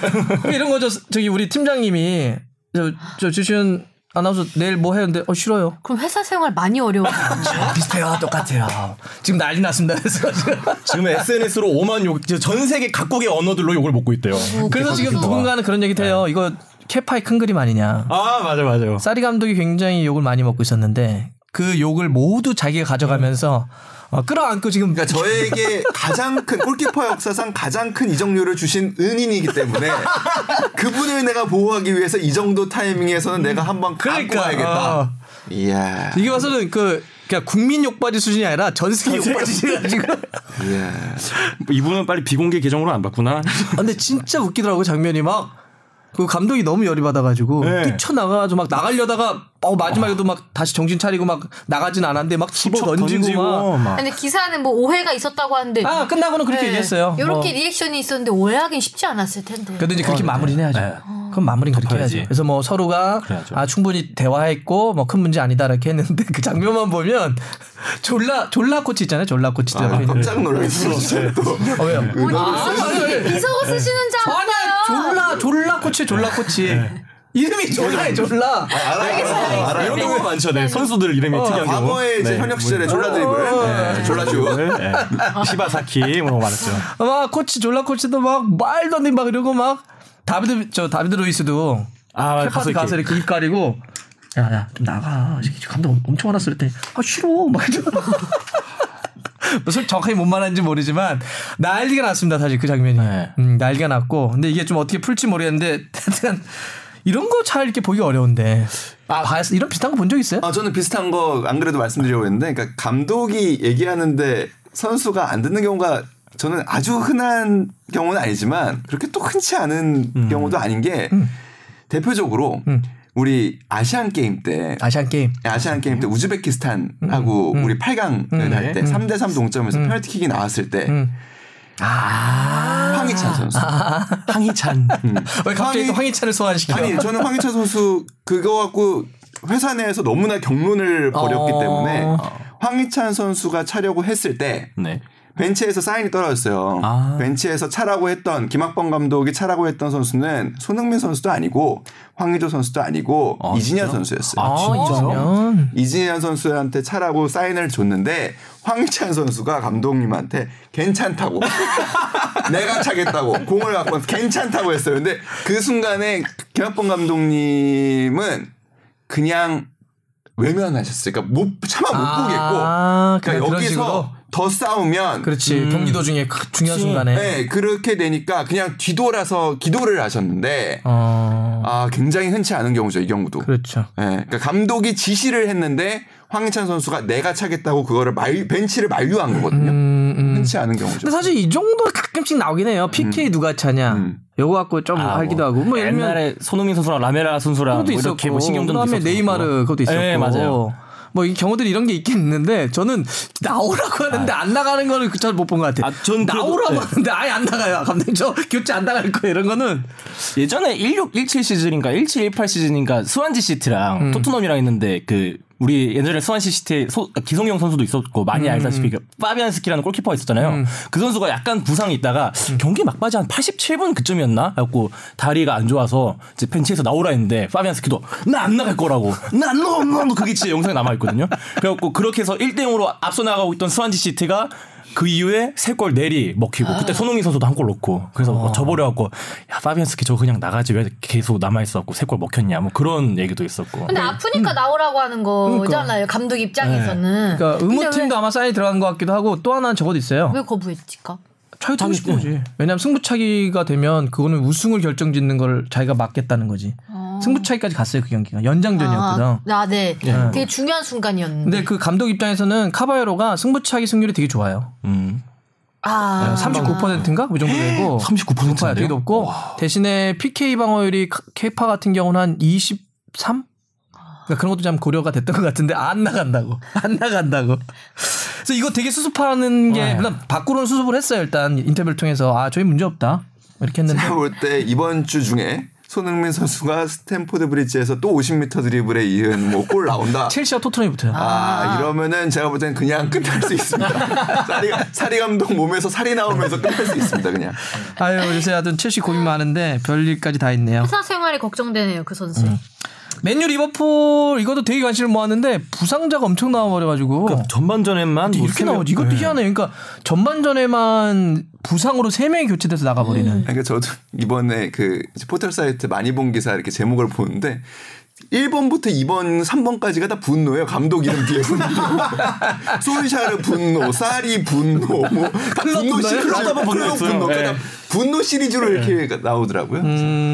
이런 거죠. 저기 우리 팀장님이 저, 저 주시은 아나운서 내일 뭐 해야 되는데 어 싫어요. 그럼 회사 생활 많이 어려워지는데요? 비슷해요. 똑같아요. 지금 난리 났습니다. 그래서 지금. 지금 SNS로 5만 욕, 전 세계 각국의 언어들로 욕을 먹고 있대요. 그래서 지금 누군가는 그런 얘기 돼요. 이거 케파의 큰 그림 아니냐. 아 맞아 맞아요. 사리 감독이 굉장히 욕을 많이 먹고 있었는데 그 욕을 모두 자기가 가져가면서 어, 끌어안고 지금 그러니까 저에게 가장 큰 골키퍼 역사상 가장 큰 이적료를 주신 은인이기 때문에 그분을 내가 보호하기 위해서 이 정도 타이밍에서는 내가 한번 갖고 가야겠다. 어. 이야. 이게 봐서는 그 그냥 국민 욕받이 수준이 아니라 전 세계 욕받이가 지금. 이야. 이분은 빨리 비공개 계정으로 안 봤구나. 아, 근데 진짜 웃기더라고 장면이 막. 그 감독이 너무 열이 받아가지고 네. 뛰쳐나가가지고 막 나가려다가 어 마지막에도 막 다시 정신 차리고 막 나가진 않았는데 막 집어 던지고, 막. 막. 근데 기사는 뭐 오해가 있었다고 하는데 아 끝나고는 그렇게 얘기했어요. 이렇게 뭐. 리액션이 있었는데 오해하긴 쉽지 않았을 텐데. 그래도 이제 그렇게 마무리는 해야죠. 네. 그럼 마무리는 그렇게 덮어야지. 해야죠. 그래서 뭐 서로가 그래야죠. 아 충분히 대화했고 뭐 큰 문제 아니다 이렇게 했는데 그 장면만 보면 졸라 졸라 코치 있잖아요. 졸라 코치 아, 있는. 깜짝 놀랐어. 진짜 또. 어, 왜요? 아, 비서가 쓰시는 줄 아니야 알았어요. 졸라 졸라 코치 졸라 코치. 이름이 졸라해 졸라. 알아요. 알아요. 이런 경우가 많죠. 네. 선수들 이름이 특이한 경우. 과거에 이제 네. 현역 시절에 졸라 드리블, 네, 졸라슛. 네. 시바사키 뭐 많았죠. 막 코치 졸라 코치도 막 말도 안돼막 이러고 막 다비드 저 다비드 루이스도 아, 가서 가서 이렇게. 입 가리고 야야 좀 나가 이 감독 엄청 화났을 때 아 싫어 막 무슨 정확하게 뭔 말하는지 모르지만 난리가 났습니다 사실 그 장면이 네. 음, 난리가 났고 근데 이게 좀 어떻게 풀지 모르겠는데 하여튼 이런 거 잘 이렇게 보기 어려운데. 아 봐서 이런 비슷한 거 본 적 있어요? 아, 저는 비슷한 거 안 그래도 말씀드리려고 했는데, 그러니까 감독이 얘기하는데 선수가 안 듣는 경우가 저는 아주 흔한 경우는 아니지만 그렇게 또 흔치 않은 경우도 아닌 게 대표적으로 우리 아시안 게임 때 아시안 게임. 아시안 게임 때 우즈베키스탄하고 우리 8강을 할 때 3대 3 동점에서 페널티킥이 나왔을 때 황희찬 선수. 황희찬. 왜 갑자기 또 황희찬을 소환시켜? 아니 저는 황희찬 선수 그거 갖고 회사 내에서 너무나 경론을 벌였기 어. 때문에 황희찬 선수가 차려고 했을 때 네. 벤치에서 사인이 떨어졌어요. 아. 벤치에서 차라고 했던 김학범 감독이 차라고 했던 선수는 손흥민 선수도 아니고 황의조 선수도 아니고 아, 이진현 진짜요? 선수였어요. 아, 진짜요? 이진현 선수한테 차라고 사인을 줬는데 황희찬 선수가 감독님한테 괜찮다고 내가 차겠다고 공을 갖고 괜찮다고 했어요. 근데 그 순간에 김학범 감독님은 그냥 외면하셨어요. 그러니까 못 차마 못 보겠고 아, 그냥 그러니까 여기서 식으로? 더 싸우면 그렇지 경기 도중에 그 중요한 그치. 순간에 네, 그렇게 되니까 그냥 뒤돌아서 기도를 하셨는데 어 아 굉장히 흔치 않은 경우죠 이 경우도. 그렇죠. 예, 그러니까 감독이 지시를 했는데 황희찬 선수가 내가 차겠다고 그거를 말, 벤치를 만류한 거거든요. 음, 음. 흔치 않은 경우죠. 근데 사실 이 정도 가끔씩 나오긴 해요. PK 누가 차냐. 음. 요거 갖고 좀 아, 하기도 하고. 뭐 예를 들면 옛날에 손흥민 선수랑 라메라 선수랑 그것도 뭐 있었고. 이렇게 뭐 신경전도 그다음에 있었고. 네이마르 그것도 있었고. 네, 맞아요. 뭐 이 경우들이 이런 게 있긴 있는데 저는 나오라고 하는데 안 나가는 거는 잘 못 본 것 같아요. 아, 전 나오라고 네. 하는데 아예 안 나가요. 감독님 저 교체 안 나갈 거예요. 이런 거는 예전에 16, 17 시즌인가 17, 18 시즌인가 스완지 시티랑 음. 토트넘이랑 했는데 그 우리 예전에 수완시 시티에 소- 기성용 선수도 있었고 많이 음. 알다시피 그 파비안스키라는 골키퍼가 있었잖아요. 그 선수가 약간 부상이 있다가 음. 경기 막바지 한 87분 그쯤이었나? 갖고 다리가 안 좋아서 이제 벤치에서 나오라 했는데 파비안스키도 나 안 나갈 거라고. 나 안 나가, 안 나가. 그게 진짜 영상에 남아 있거든요. 그래갖고 그렇게 해서 1대 0으로 앞서 나가고 있던 수완지 시티가 그 이후에 세 골 내리 먹히고 그때 손흥민 선수도 한 골 넣고 그래서 뭐 저버려 갖고 야 파비안스키 저거 그냥 나가지 왜 계속 남아 있었고 세 골 먹혔냐 뭐 그런 얘기도 있었고 근데 아프니까 나오라고 하는 거잖아요. 감독 입장에서는. 그러니까 근데 의무팀도 아마 사인이 들어간 것 같기도 하고 또 하나는 저것도 있어요. 왜, 왜 거부했지까? 차기 타고 싶은 거지. 왜냐하면 승부차기가 되면 그거는 우승을 결정짓는 걸 자기가 막겠다는 거지. 승부차기까지 갔어요 그 경기가 연장전이었거든. 아, 아, 네. 되게 중요한 순간이었는데. 근데 그 감독 입장에서는 카바에로가 승부 차기 승률이 되게 좋아요. 음. 아, 39%인가 그 정도 되고 39% 인데요? 높아요. 되게 높고 대신에 PK 방어율이 카- 케이파 같은 경우는 한 23? 그러니까 그런 것도 좀 고려가 됐던 것 같은데 안 나간다고 안 나간다고. 그래서 이거 되게 수습하는 게 일단 밖으로는 수습을 했어요. 일단 인터뷰를 통해서 아 저희 문제 없다 이렇게 했는데 제가 볼 때 이번 주 중에 손흥민 선수가 스탠포드 브리지에서 또 50m 드리블에 이은 뭐 골 나온다. 첼시와 토트넘이 붙어요. 아, 이러면은 제가 볼 땐 그냥 끝날 수 있습니다. 사리, 사리 감독 몸에서 사리 나오면서 끝날 수 있습니다, 그냥. 아유 요새 하여튼 첼시 고민 많은데 별일까지 다 있네요. 회사 생활이 걱정되네요, 그 선수. 맨유 리버풀 이것도 되게 관심을 모았는데 부상자가 엄청 나와버려가지고 그러니까 전반전에만 뭐 이렇게 나오지 이것도 네. 희한해요. 그러니까 전반전에만 부상으로 세 명이 교체돼서 나가버리는. 그러니까 저도 이번에 그 포털 사이트 많이 본 기사 이렇게 제목을 보는데 1번부터 2번, 3번까지가 다 분노예요. 감독 이름 뒤에 분노. 솔샤르 분노, 사리 분노, 뭐, 다 분노? 시리즈. 클럽 분노 클럽 있어요. 분노. 네. 그러니까 분노 시리즈로 이렇게 나오더라고요.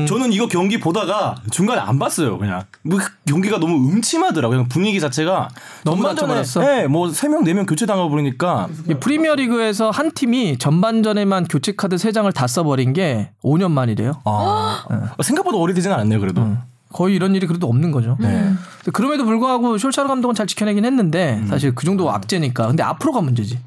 저는 이거 경기 보다가 중간에 안 봤어요. 그냥 뭐 경기가 너무 음침하더라고요. 분위기 자체가 너무 전반전에 다쳐버렸어? 네, 뭐세 명 네 명 교체 당해 버리니까 이 프리미어리그에서 한 팀이 전반전에만 교체 카드 세 장을 다 써버린 게 5년 만이래요. 아, 생각보다 오래되진 않았네요. 그래도 거의 이런 일이 그래도 없는 거죠. 네. 근데 그럼에도 불구하고 솔샤르 감독은 잘 지켜내긴 했는데 사실 그 정도 악재니까. 근데 앞으로가 문제지.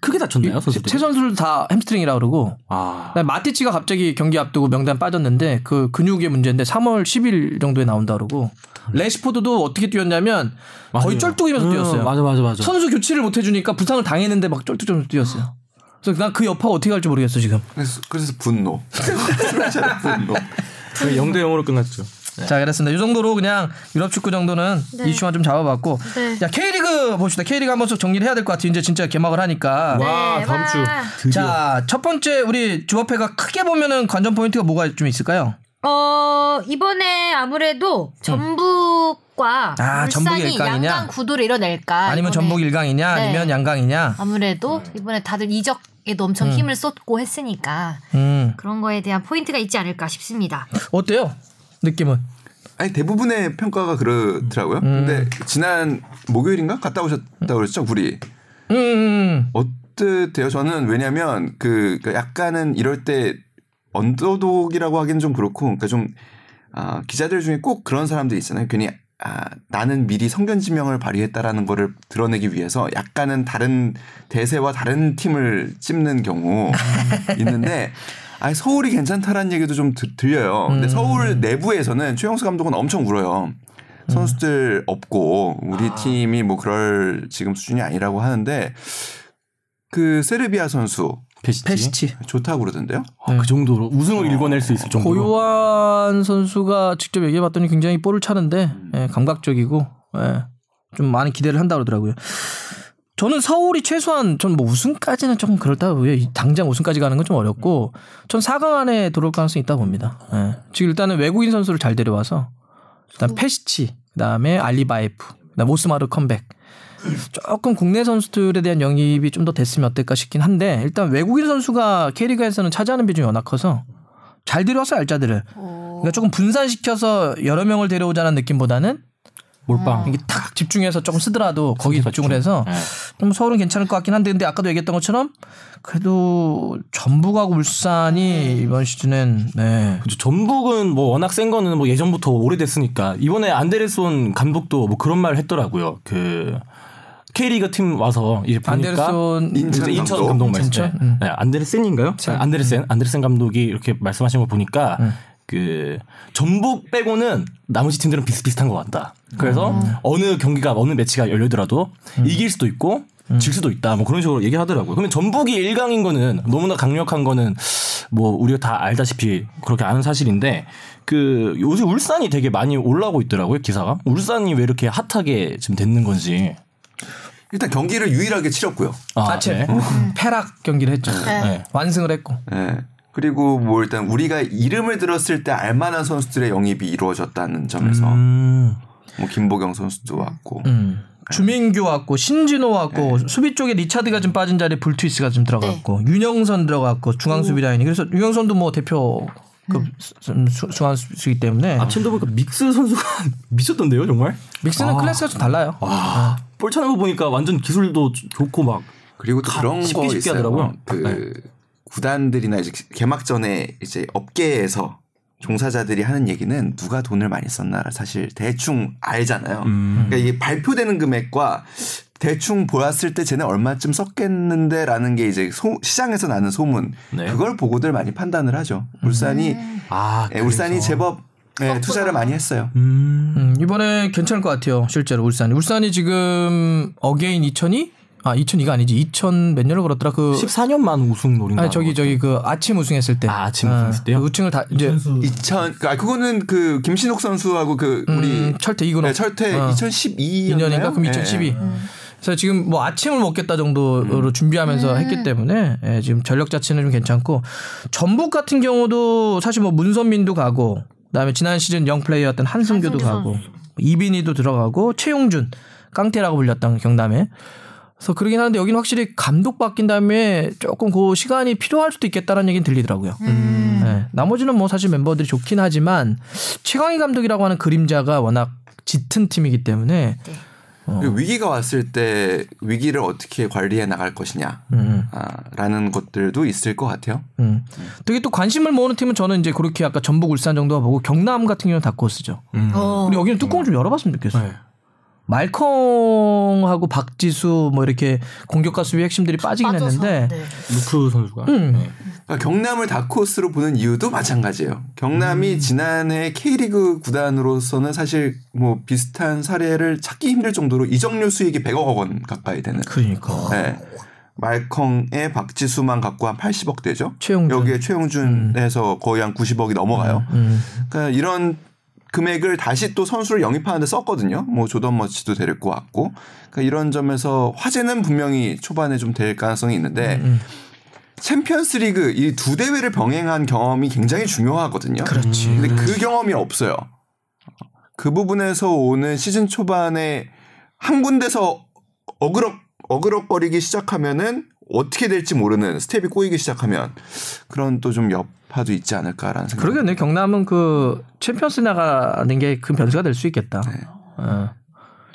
크게 다쳤나요, 선수들? 세 선수들 다 햄스트링이라 그러고 아, 마티치가 갑자기 경기 앞두고 명단 빠졌는데 그 근육의 문제인데 3월 10일 정도에 나온다 그러고 레시포드도 어떻게 뛰었냐면 거의 맞아요. 쫄뚝이면서 음, 뛰었어요. 맞아, 맞아, 맞아. 선수 교체를 못 해주니까 부상을 당했는데 막 쫄뚝쫄뚝 뛰었어요. 그래서 난 그 여파가 어떻게 갈지 모르겠어 지금. 그래서, 그래서 분노. 분노. 0대 0으로 끝났죠. 자, 그렇습니다. 이 정도로 그냥 유럽 축구 정도는 네. 이슈만 좀 잡아봤고. 네. 자, K리그 봅시다. K리그 한 번 씩 정리를 해야 될 것 같아요. 이제 진짜 개막을 하니까. 와, 다음 주 드디어. 자, 첫 번째 우리 주업회가 크게 보면은 관전 포인트가 뭐가 좀 있을까요? 어, 이번에 아무래도 전북과 아, 전북이 울산이 일강이냐? 양강 구도를 이뤄낼까. 아니면 이번에. 전북 일강이냐, 네. 아니면 양강이냐? 아무래도 이번에 다들 이적에도 엄청 힘을 쏟고 했으니까 음, 그런 거에 대한 포인트가 있지 않을까 싶습니다. 어때요? 느낌은? 아니, 대부분의 평가가 그렇더라고요. 근데 지난 목요일인가? 갔다 오셨다고 그랬죠, 구리. 음, 음, 어때요? 저는 왜냐면 그, 그 약간은 이럴 때 언더독이라고 하기는 좀 그렇고, 그러니까 좀 아, 기자들 중에 꼭 그런 사람들이 있잖아요. 괜히 아, 나는 미리 성견지명을 발휘했다라는 거를 드러내기 위해서 약간은 다른 대세와 다른 팀을 찝는 경우 있는데 아니 서울이 괜찮다라는 얘기도 좀 들, 들려요. 근데 서울 내부에서는 최영수 감독은 엄청 울어요. 선수들 없고 우리 팀이 뭐 그럴 지금 수준이 아니라고 하는데 그 세르비아 선수 페시치. 페시치. 좋다고 그러던데요. 아, 그 정도로 우승을 일궈낼 수 있을 정도로. 고요한 선수가 직접 얘기해봤더니 굉장히 볼을 차는데 예, 감각적이고 예, 좀 많은 기대를 한다 그러더라고요. 저는 서울이 최소한 전 뭐 우승까지는 조금 그렇다고요. 이 당장 우승까지 가는 건 좀 어렵고 전 4강 안에 들어올 가능성이 있다 고 봅니다. 예. 지금 일단은 외국인 선수를 잘 데려와서 일단 페시치, 그다음에 알리바예프, 그다음 오스마르 컴백. 조금 국내 선수들에 대한 영입이 좀 더 됐으면 어떨까 싶긴 한데 일단 외국인 선수가 K리그에서는 차지하는 비중이 워낙 커서 잘 데려왔어요 알짜들을. 그러니까 조금 분산시켜서 여러 명을 데려오자는 느낌보다는 몰빵. 이게 탁 집중해서 조금 쓰더라도 거기 집중을 해서 네. 좀 서울은 괜찮을 것 같긴 한데 근데 아까도 얘기했던 것처럼 그래도 전북하고 울산이 이번 시즌엔 네. 그죠. 전북은 뭐 워낙 센 거는 뭐 예전부터 오래됐으니까 이번에 안데르손 감독도 뭐 그런 말 했더라고요. 그 K리그 팀 와서 이제 보니까 안데르손 인천 인천 감독. 감독 말씀. 인천? 네. 음. 네, 안데르센인가요? 네, 안데르센 안데르센 감독이 이렇게 말씀하신 거 보니까 그 전북 빼고는 나머지 팀들은 비슷비슷한 것 같다. 그래서 어느 경기가 어느 매치가 열리더라도 이길 수도 있고 질 수도 있다. 뭐 그런 식으로 얘기하더라고요. 그러면 전북이 1강인 거는 너무나 강력한 거는 뭐 우리가 다 알다시피 그렇게 아는 사실인데 그 요새 울산이 되게 많이 올라오고 있더라고요 기사가. 울산이 왜 이렇게 핫하게 지금 됐는 건지. 일단 경기를 유일하게 치렀고요. 아, 아체 네. 패락 경기를 했죠. 네. 완승을 했고. 예. 그리고 뭐 일단 우리가 이름을 들었을 때 알만한 선수들의 영입이 이루어졌다는 점에서 음. 뭐 김보경 선수도 왔고 음. 주민규 왔고 신진호 왔고 네. 수비 쪽에 리차드가 좀 빠진 자리에 불투이스가 좀 들어갔고 윤영선 들어갔고 중앙 수비 라인이 그래서 윤영선도 뭐 대표 그 중앙 수비이기 때문에 아침 보니까 믹스 선수가 미쳤던데요 정말. 믹스는 아. 클래스가 좀 달라요. 와. 볼 차는 거 보니까 완전 기술도 좋고 막 그리고 또 그런 쉽게 거 쉽게 있어요. 하더라고요. 그 구단들이나 이제 개막 전에 이제 업계에서 종사자들이 하는 얘기는 누가 돈을 많이 썼나를 사실 대충 알잖아요. 그러니까 이게 발표되는 금액과 대충 보았을 때 쟤네 얼마쯤 썼겠는데라는 게 이제 소- 시장에서 나는 소문 네. 그걸 보고들 많이 판단을 하죠. 울산이 아 예, 울산이. 제법 예, 투자를 많이 했어요. 음. 음, 이번에 괜찮을 것 같아요. 실제로 울산이 울산이 지금 Again 2002? 아 2002가 아니지. 2000 몇 년을 걸었더라? 그 14년만 우승 노린 거. 아니 저기 저기 그 아챔 우승했을 때. 아, 아챔 우승했을 때요? 그 우승을 다 이제 2000 아 그거는 그 김신욱 선수하고 그 우리 음, 철퇴 이근호. 네, 철퇴 어. 2012년인가 2년인가? 그럼 2012. 그래서 지금 뭐 아챔을 먹겠다 정도로 준비하면서 했기 때문에 예, 지금 전력 자체는 좀 괜찮고. 전북 같은 경우도 사실 뭐 문선민도 가고 그다음에 지난 시즌 영 플레이였던 한승규도 한승규 가고 이빈이도 들어가고 최용준 깡태라고 불렸던 경남에 그래서 그러긴 하는데 여기는 확실히 감독 바뀐 다음에 조금 그 시간이 필요할 수도 있겠다라는 얘기는 들리더라고요. 예, 나머지는 뭐 사실 멤버들이 좋긴 하지만 최강희 감독이라고 하는 그림자가 워낙 짙은 팀이기 때문에 그리고 위기가 왔을 때 위기를 어떻게 관리해 나갈 것이냐 아, 라는 것들도 있을 것 같아요. 음. 되게 또 관심을 모으는 팀은 저는 이제 그렇게 아까 전북 울산 정도가 보고 경남 같은 경우는 다코스죠. 음. 어. 우리 여기는 뚜껑을 좀 열어봤으면 좋겠어요. 네. 말컹하고 박지수 뭐 이렇게 공격과 수비 핵심들이 빠지긴 빠져서, 했는데 네. 루크 선수가. 음. 네. 그러니까 경남을 다크호스로 보는 이유도 마찬가지예요. 경남이 지난해 K리그 구단으로서는 사실 뭐 비슷한 사례를 찾기 힘들 정도로 이적료 수익이 100억 원 가까이 되는. 그러니까 네. 말컹에 박지수만 갖고 한 80억 되죠. 최영준. 여기에 최영준에서 거의 한 90억이 넘어가요. 음. 그러니까 이런 금액을 다시 또 선수를 영입하는데 썼거든요. 뭐 조던 머치도 데리고 왔고. 그러니까 이런 점에서 화제는 분명히 초반에 좀 될 가능성이 있는데 음. 챔피언스 리그 이 두 대회를 병행한 경험이 굉장히 중요하거든요. 그렇지. 근데 그 경험이 없어요. 그 부분에서 오는 시즌 초반에 한 군데서 어그럭 어그럭거리기 시작하면은 어떻게 될지 모르는 스텝이 꼬이기 시작하면 그런 또 좀 여파도 있지 않을까라는 생각. 그러겠네. 경남은 그 챔피언스 나가는 게 큰 변수가 될 수 있겠다. 네. 어.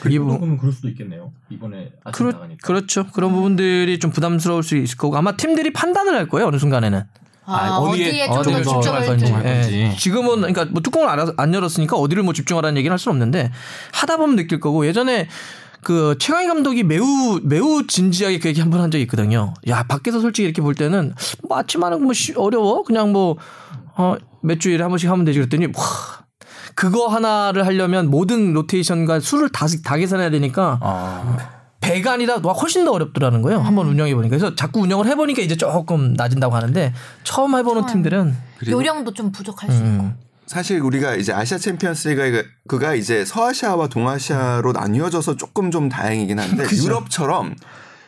이 부분 그러면 그럴 수도 있겠네요. 이번에 그렇, 나가니까. 그렇죠. 그런 부분들이 좀 부담스러울 수 있을 거고 아마 팀들이 판단을 할 거예요. 어느 순간에는. 아, 아, 어디에- 어디에 좀더 어디를 집중을 집중할. 건지. 예. 지금은 그러니까 뭐 뚜껑을 안, 안 열었으니까 어디를 뭐 집중하라는 얘기는 할 수는 없는데 하다 보면 느낄 거고 예전에 그 최강희 감독이 매우 매우 진지하게 그 얘기 한 번 한 적이 있거든요. 야 밖에서 솔직히 이렇게 볼 때는 뭐 아침하는 쉬- 어려워 그냥 뭐 어 몇 주일에 한 번씩 하면 되지 그랬더니 와 그거 하나를 하려면 모든 로테이션과 수를 다, 다 계산해야 되니까 아. 배가 아니라 와 훨씬 더 어렵더라는 거예요. 한번 운영해 보니까 그래서 자꾸 운영을 해보니까 이제 조금 낮은다고 하는데 처음 해보는 팀들은 요령도 좀 부족할 수 있고. 음, 사실 우리가 이제 아시아 챔피언스리그가 이제 서아시아와 동아시아로 나뉘어져서 조금 좀 다행이긴 한데 유럽처럼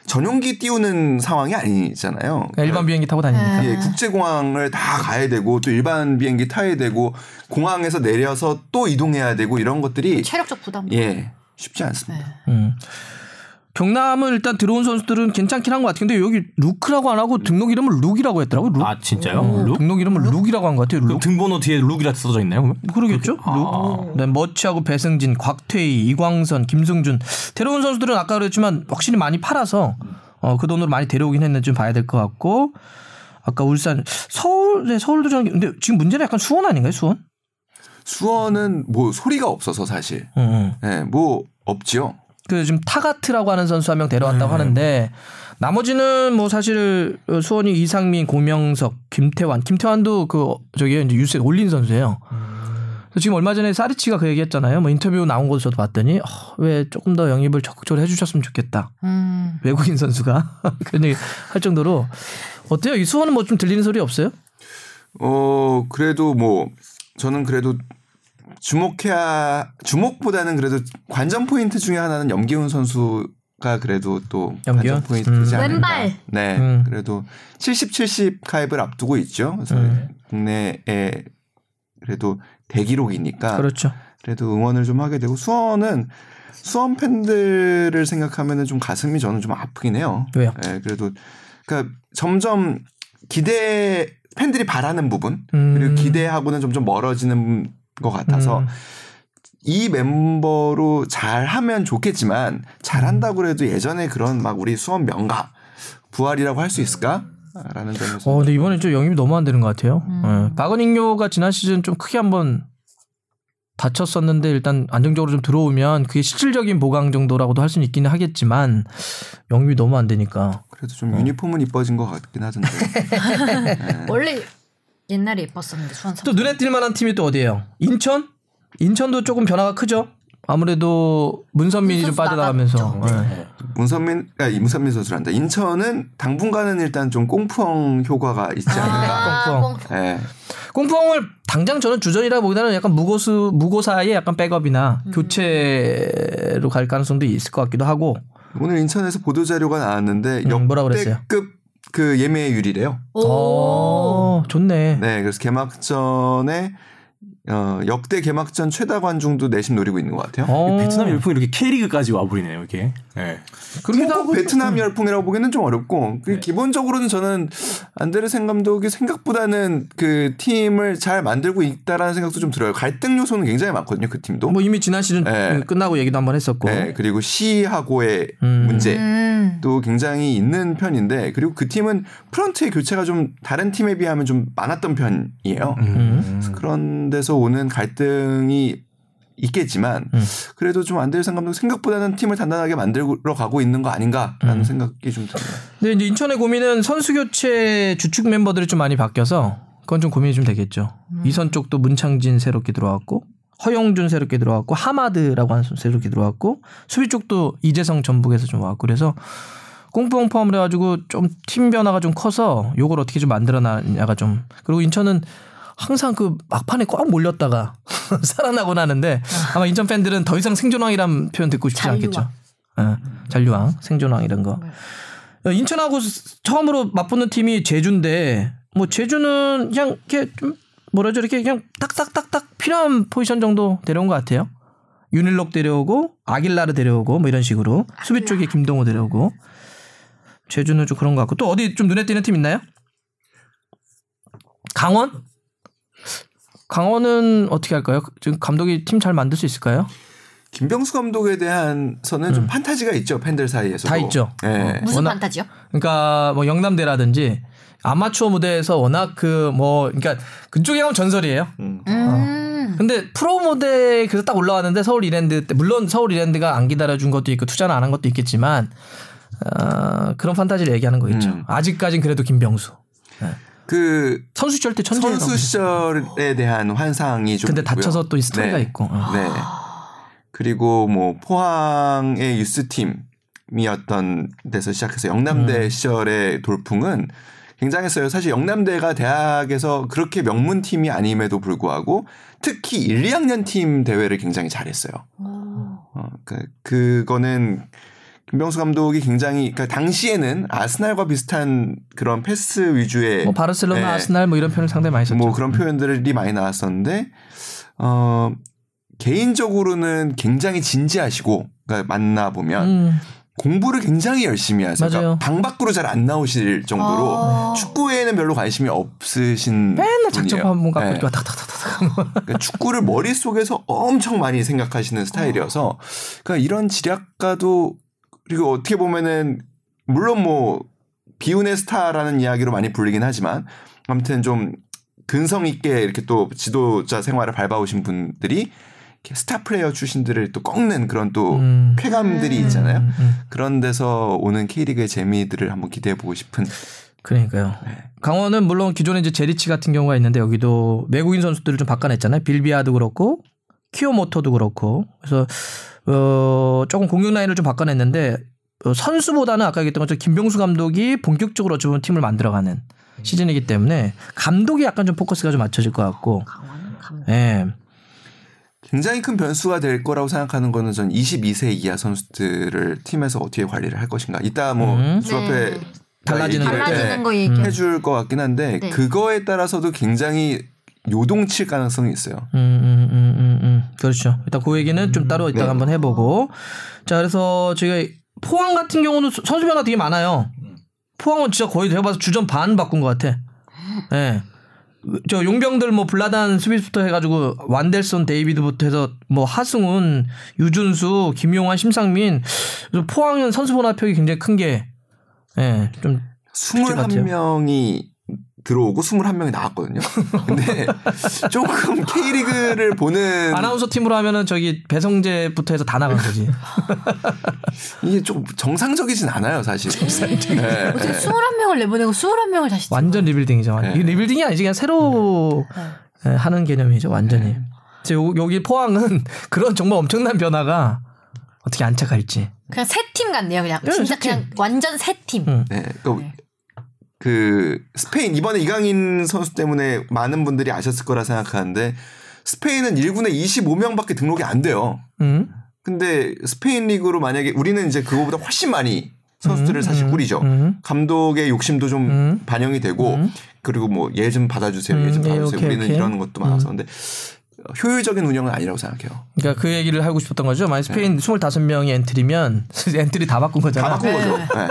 전용기 띄우는 상황이 아니잖아요. 그러니까 일반 비행기 타고 다니니까. 예, 국제공항을 다 가야 되고 또 일반 비행기 타야 되고 공항에서 내려서 또 이동해야 되고 이런 것들이 체력적 부담. 예 쉽지 않습니다. 음. 경남은 일단 들어온 선수들은 괜찮긴 한 것 같은데 여기 루크라고 안 하고 등록 이름을 룩이라고 했더라고요. 룩? 아 진짜요? 어, 룩? 등록 이름을 룩 이라고 한 것 같아요. 룩. 등번호 뒤에 룩이라 써져 있나요? 그러면? 그러겠죠? 룩. 네, 머치하고 배승진, 곽태휘, 이광선, 김승준 데려온 선수들은 아까 그랬지만 확실히 많이 팔아서 어, 그 돈으로 많이 데려오긴 했는지 좀 봐야 될 것 같고 아까 울산 서울 네, 서울도 좀 근데 지금 문제는 약간 수원 아닌가요? 수원? 수원은 뭐 소리가 없어서 사실 응, 응. 예, 뭐 없지요. 그 지금 타가트라고 하는 선수 한 명 데려왔다고 하는데 나머지는 뭐 사실 수원이 이상민, 고명석, 김태환, 김태환도 그 저기 이제 뉴스에 올린 선수예요. 그래서 지금 얼마 전에 사리치가 그 얘기했잖아요. 뭐 인터뷰 나온 거 저도 봤더니 어, 왜 조금 더 영입을 적극적으로 해주셨으면 좋겠다. 음. 외국인 선수가 그런 얘기 할 정도로 어때요? 이 수원은 뭐 좀 들리는 소리 없어요? 어 그래도 뭐 저는 그래도 주목해야 주목보다는 그래도 관전 포인트 중에 하나는 염기훈 선수가 그래도 또 염기훈? 관전 포인트지 음. 않을까. 왼발. 네, 음. 그래도 70, 70 가입을 앞두고 있죠. 그래서 음. 국내에 그래도 대기록이니까 그렇죠. 그래도 응원을 좀 하게 되고 수원은 수원 팬들을 생각하면은 좀 가슴이 저는 좀 아프긴 해요. 왜요? 예, 그래도 그러니까 점점 기대 팬들이 바라는 부분 음. 그리고 기대하고는 점점 멀어지는 것 같아서 음. 이 멤버로 잘하면 좋겠지만 잘한다고 해도 예전에 그런 막 우리 수원 명가 부활이라고 할 수 있을까 라는 점에서 어, 근데 이번에 좀 영입이 너무 안 되는 것 같아요. 음. 예. 박은익료가 지난 시즌 좀 크게 한번 다쳤었는데 일단 안정적으로 좀 들어오면 그게 실질적인 보강 정도라고도 할 수는 있기는 하겠지만 영입이 너무 안 되니까. 그래도 좀 유니폼은 이뻐진 것 같긴 하던데 원래 옛날에 예뻤었는데 수원 또 눈에 띌 만한 팀이 또 어디예요? 인천? 인천도 조금 변화가 크죠. 아무래도 문선민이 좀 빠져나가면서. 나갔죠. 예. 문선민 아 문선민 선수란다 인천은 당분간은 일단 좀 꽁풍 효과가 있지 않을까 아, 꽁꽁. 꽁- 예. 꽁꽁을 당장 저는 주전이라 보기보다는 약간 무고수 무고사의 약간 백업이나 교체로 갈 가능성도 있을 것 같기도 하고. 오늘 인천에서 보도 자료가 나왔는데 음, 뭐라 그랬어요? 역대급 그 예매율이래요. 오. 어, 좋네. 네, 그래서 개막전에 어, 역대 개막전 최다 관중도 내심 노리고 있는 것 같아요. 어. 베트남 열풍이 이렇게 K리그까지 와버리네요, 이게. 네. 그러기도 꼭 하고 베트남 열풍이라고 보기는 좀 어렵고 그 기본적으로는 저는 안데르센 감독이 생각보다는 그 팀을 잘 만들고 있다라는 생각도 좀 들어요. 갈등 요소는 굉장히 많거든요. 그 팀도. 뭐 이미 지난 시즌 네. 끝나고 얘기도 한번 했었고. 네, 그리고 시하고의 음. 문제. 음. 도 굉장히 있는 편인데 그리고 그 팀은 프런트의 교체가 좀 다른 팀에 비하면 좀 많았던 편이에요. 음. 그래서 데서 오는 갈등이 있겠지만 음. 그래도 좀 안데르센 감독 생각보다는 팀을 단단하게 만들어 가고 있는 거 아닌가라는 음. 생각이 좀 듭니다. 근데 이제 인천의 고민은 선수 교체 주축 멤버들이 좀 많이 바뀌어서 그건 좀 고민이 좀 되겠죠. 이선 쪽도 문창진 새롭게 들어왔고 허용준 새롭게 들어왔고 하마드라고 하는 선수 새롭게 들어왔고 수비 쪽도 이재성 전북에서 좀 왔고 그래서 꽁뽕 포함을 해가지고 좀 팀 변화가 좀 커서 요걸 어떻게 좀 만들어 나냐가 좀 그리고 인천은 항상 그 막판에 꽉 몰렸다가 살아나곤 하는데 아마 인천 팬들은 더 이상 생존왕이란 표현 듣고 싶지 잔류왕. 않겠죠. 어, 잔류왕, 생존왕 이런 거. 어, 인천하고 스- 처음으로 맞붙는 팀이 제주인데 뭐 제주는 그냥 이렇게 좀 뭐라죠 이렇게 그냥 딱딱딱딱 필요한 포지션 정도 데려온 것 같아요. 윤일록 데려오고 아길라르 데려오고 뭐 이런 식으로 수비 쪽에 김동호 데려오고 제주는 좀 그런 것 같고 또 어디 좀 눈에 띄는 팀 있나요? 강원? 강원은 어떻게 할까요? 지금 감독이 팀 잘 만들 수 있을까요? 김병수 감독에 대한서는 좀 판타지가 있죠 팬들 사이에서 음. 다 있죠. 네. 무슨 워낙- 판타지요? 그러니까 뭐 영남대라든지 아마추어 무대에서 워낙 그 뭐 그러니까 그쪽에 가면 전설이에요. 음. 근데 프로 무대에 그래서 딱 올라왔는데 서울 이랜드 때 물론 서울 이랜드가 안 기다려준 것도 있고 투자는 안 한 것도 있겠지만 어, 그런 판타지를 얘기하는 거 있죠. 음. 아직까진 그래도 김병수 그 선수 시절 때 천재라고. 선수 시절에 대한 환상이 좀 근데 있고요. 다쳐서 또이 스토리가 네. 있고. 어. 네. 그리고 뭐 포항의 유스 팀이었던 데서 시작해서 영남대 음. 시절의 돌풍은 굉장했어요. 사실 영남대가 대학에서 그렇게 명문 팀이 아님에도 불구하고 특히 1, 2학년 팀 대회를 굉장히 잘했어요. 어, 그, 그거는 김병수 감독이 굉장히 그러니까 당시에는 아스날과 비슷한 그런 패스 위주의 뭐 바르셀로나, 네. 아스날 뭐 이런 표현을 상당히 많이 썼죠. 뭐 그런 표현들이 많이 나왔었는데 어 개인적으로는 굉장히 진지하시고 그러니까 만나 보면 음, 공부를 굉장히 열심히 하세요. 맞아요. 그러니까 방 밖으로 잘 안 나오실 정도로 아. 축구에는 별로 관심이 없으신 맨날 작전판. 갖고 네. 그러니까 축구를 머릿속에서 엄청 많이 생각하시는 스타일이어서 그러니까 이런 지략가도 그리고 어떻게 보면은 물론 뭐 비운의 스타라는 이야기로 많이 불리긴 하지만 아무튼 좀 근성 있게 이렇게 또 지도자 생활을 밟아오신 분들이 스타 플레이어 출신들을 또 꺾는 그런 또 음. 쾌감들이 있잖아요. 음, 음. 그런 데서 오는 K리그의 재미들을 한번 기대해 보고 싶은 그러니까요. 네. 강원은 물론 기존에 이제 제리치 같은 경우가 있는데 여기도 외국인 선수들을 좀 바꿔냈잖아요. 빌비아도 그렇고 키오모토도 그렇고 그래서 어 조금 공격 라인을 좀 바꿔냈는데 어, 선수보다는 아까 얘기했던 것처럼 김병수 감독이 본격적으로 어찌 보면 팀을 만들어가는 시즌이기 때문에 감독이 약간 좀 포커스가 좀 맞춰질 것 같고. 예. 굉장히 큰 변수가 될 거라고 생각하는 거는 전 22세 이하 선수들을 팀에서 어떻게 관리를 할 것인가. 이따 뭐 음. 수업에 네. 달라지는 달라지는 거 얘기. 해줄 것 같긴 한데 네. 그거에 따라서도 굉장히 요동칠 가능성이 있어요. 음, 음, 음, 음, 음. 그렇죠. 일단 그 얘기는 좀 따로 이따가 네. 한번 해보고. 자, 그래서 저희가 포항 같은 경우는 수- 선수 변화 되게 많아요. 포항은 진짜 거의 내가 봐서 주전 반 바꾼 것 같아. 예. 네. 저 용병들 뭐 블라단 수비수부터 해가지고 완델손 데이비드부터 해서 뭐 하승훈, 유준수, 김용환, 심상민 그래서 포항은 선수 변화폭이 굉장히 큰 게 예, 좀 같아요. 21명이 들어오고 21명이 나왔거든요. 근데 조금 K리그를 보는 아나운서 팀으로 하면은 저기 배성재부터 해서 다 나간 거지. 이게 좀 정상적이진 않아요, 사실. 네, 어떻게 네. 21명을 내보내고 21명을 다시 완전 rebuilding이죠. 네. 이게 rebuilding이 아니지 그냥 새로 예, 하는 개념이죠. 완전히. 그래서 요- 여기 포항은 그런 정말 엄청난 변화가 어떻게 안착할지. 그냥 새팀 같네요. 그냥 네, 진짜. 그냥 완전 새 팀. 음. 네, 그, 네. 그 스페인 이번에 이강인 선수 때문에 많은 분들이 아셨을 거라 생각하는데 스페인은 1군에 25명밖에 등록이 안 돼요. 음. 근데 스페인 리그로 만약에 우리는 이제 그거보다 훨씬 많이 선수들을 사실 꾸리죠. 음. 감독의 욕심도 좀 음. 반영이 되고 음. 그리고 뭐 얘 좀 받아주세요, 얘좀 음, 예, 받아주세요. 오케이, 우리는 오케이. 이런 것도 많아서 근데 효율적인 운영은 아니라고 생각해요. 그러니까 그 얘기를 하고 싶었던 거죠. 만약 스페인 25명이 엔트리면 엔트리 다 바꾼 거잖아. 다 바꾼 네. 거죠. 네.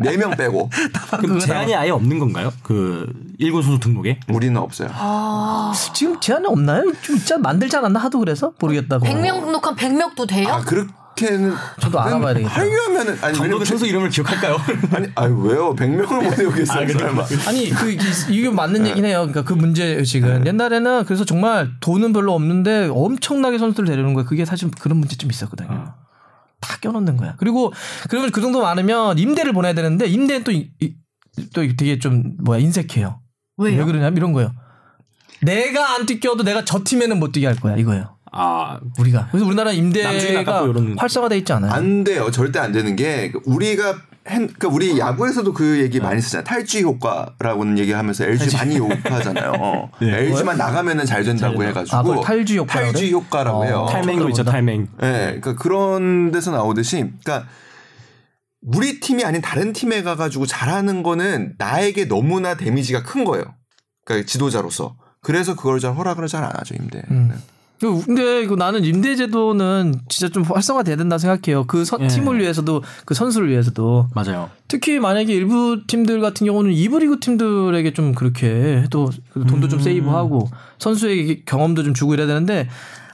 4명 빼고 그럼 제한이 아예 없는 건가요? 그 일군 선수 등록에? 우리는 없어요. 아, 지금 제한이 없나요? 좀 있잖아 만들지 않았나 하도 그래서 모르겠다고. 100명 등록한 100명도 돼요? 아 그렇게는 저도 알아봐야 되겠다. 하려면은 아니 왜냐면 선수 이름을 기억할까요? 아니 아니 왜요? 100명을 못 외우겠어요. 그래요? 설마. 아니 그 이- 이게 맞는 얘기긴 해요. 그러니까 그 문제 의식은 옛날에는 그래서 정말 돈은 별로 없는데 엄청나게 선수들 데려오는 거예요. 그게 사실 그런 문제점 있었거든요. 다 껴놓는 거야. 그리고 그러면 그 정도 많으면 임대를 보내야 되는데 임대는 또, 이- 이- 또 되게 좀 뭐야 인색해요. 왜요? 왜 그러냐면 이런 거예요. 내가 안 뛰겨도 내가 저 팀에는 못 뛰게 할 거야 이거예요. 아 우리가 그래서 우리나라 임대가 이런- 활성화돼 있지 않아요. 안 돼요. 절대 안 되는 게 우리가 한, 그러니까 우리 야구에서도 그 얘기 많이 쓰잖아요. 탈주 효과라고는 얘기하면서 LG 많이 욕하잖아요. 네. LG만 나가면은 잘 된다고 해가지고 아, 탈주 효과라고 탈주? 효과라고 어. 해요. 탈맹도 있죠 탈맹. 예, 그러니까 그런 데서 나오듯이, 그러니까 우리 팀이 아닌 다른 팀에 가가지고 잘하는 거는 나에게 너무나 데미지가 큰 거예요. 그러니까 지도자로서. 그래서 그걸 잘 허락을 잘 안 하죠 임대. 음. 그- 근데 나는 임대제도는 진짜 좀 활성화돼야 된다 생각해요. 그 선- 예. 팀을 위해서도 그 선수를 위해서도 맞아요. 특히 만약에 일부 팀들 같은 경우는 이부 리그 팀들에게 좀 그렇게 해도 그 돈도 좀 세이브하고 선수에게 경험도 좀 주고 이래야 되는데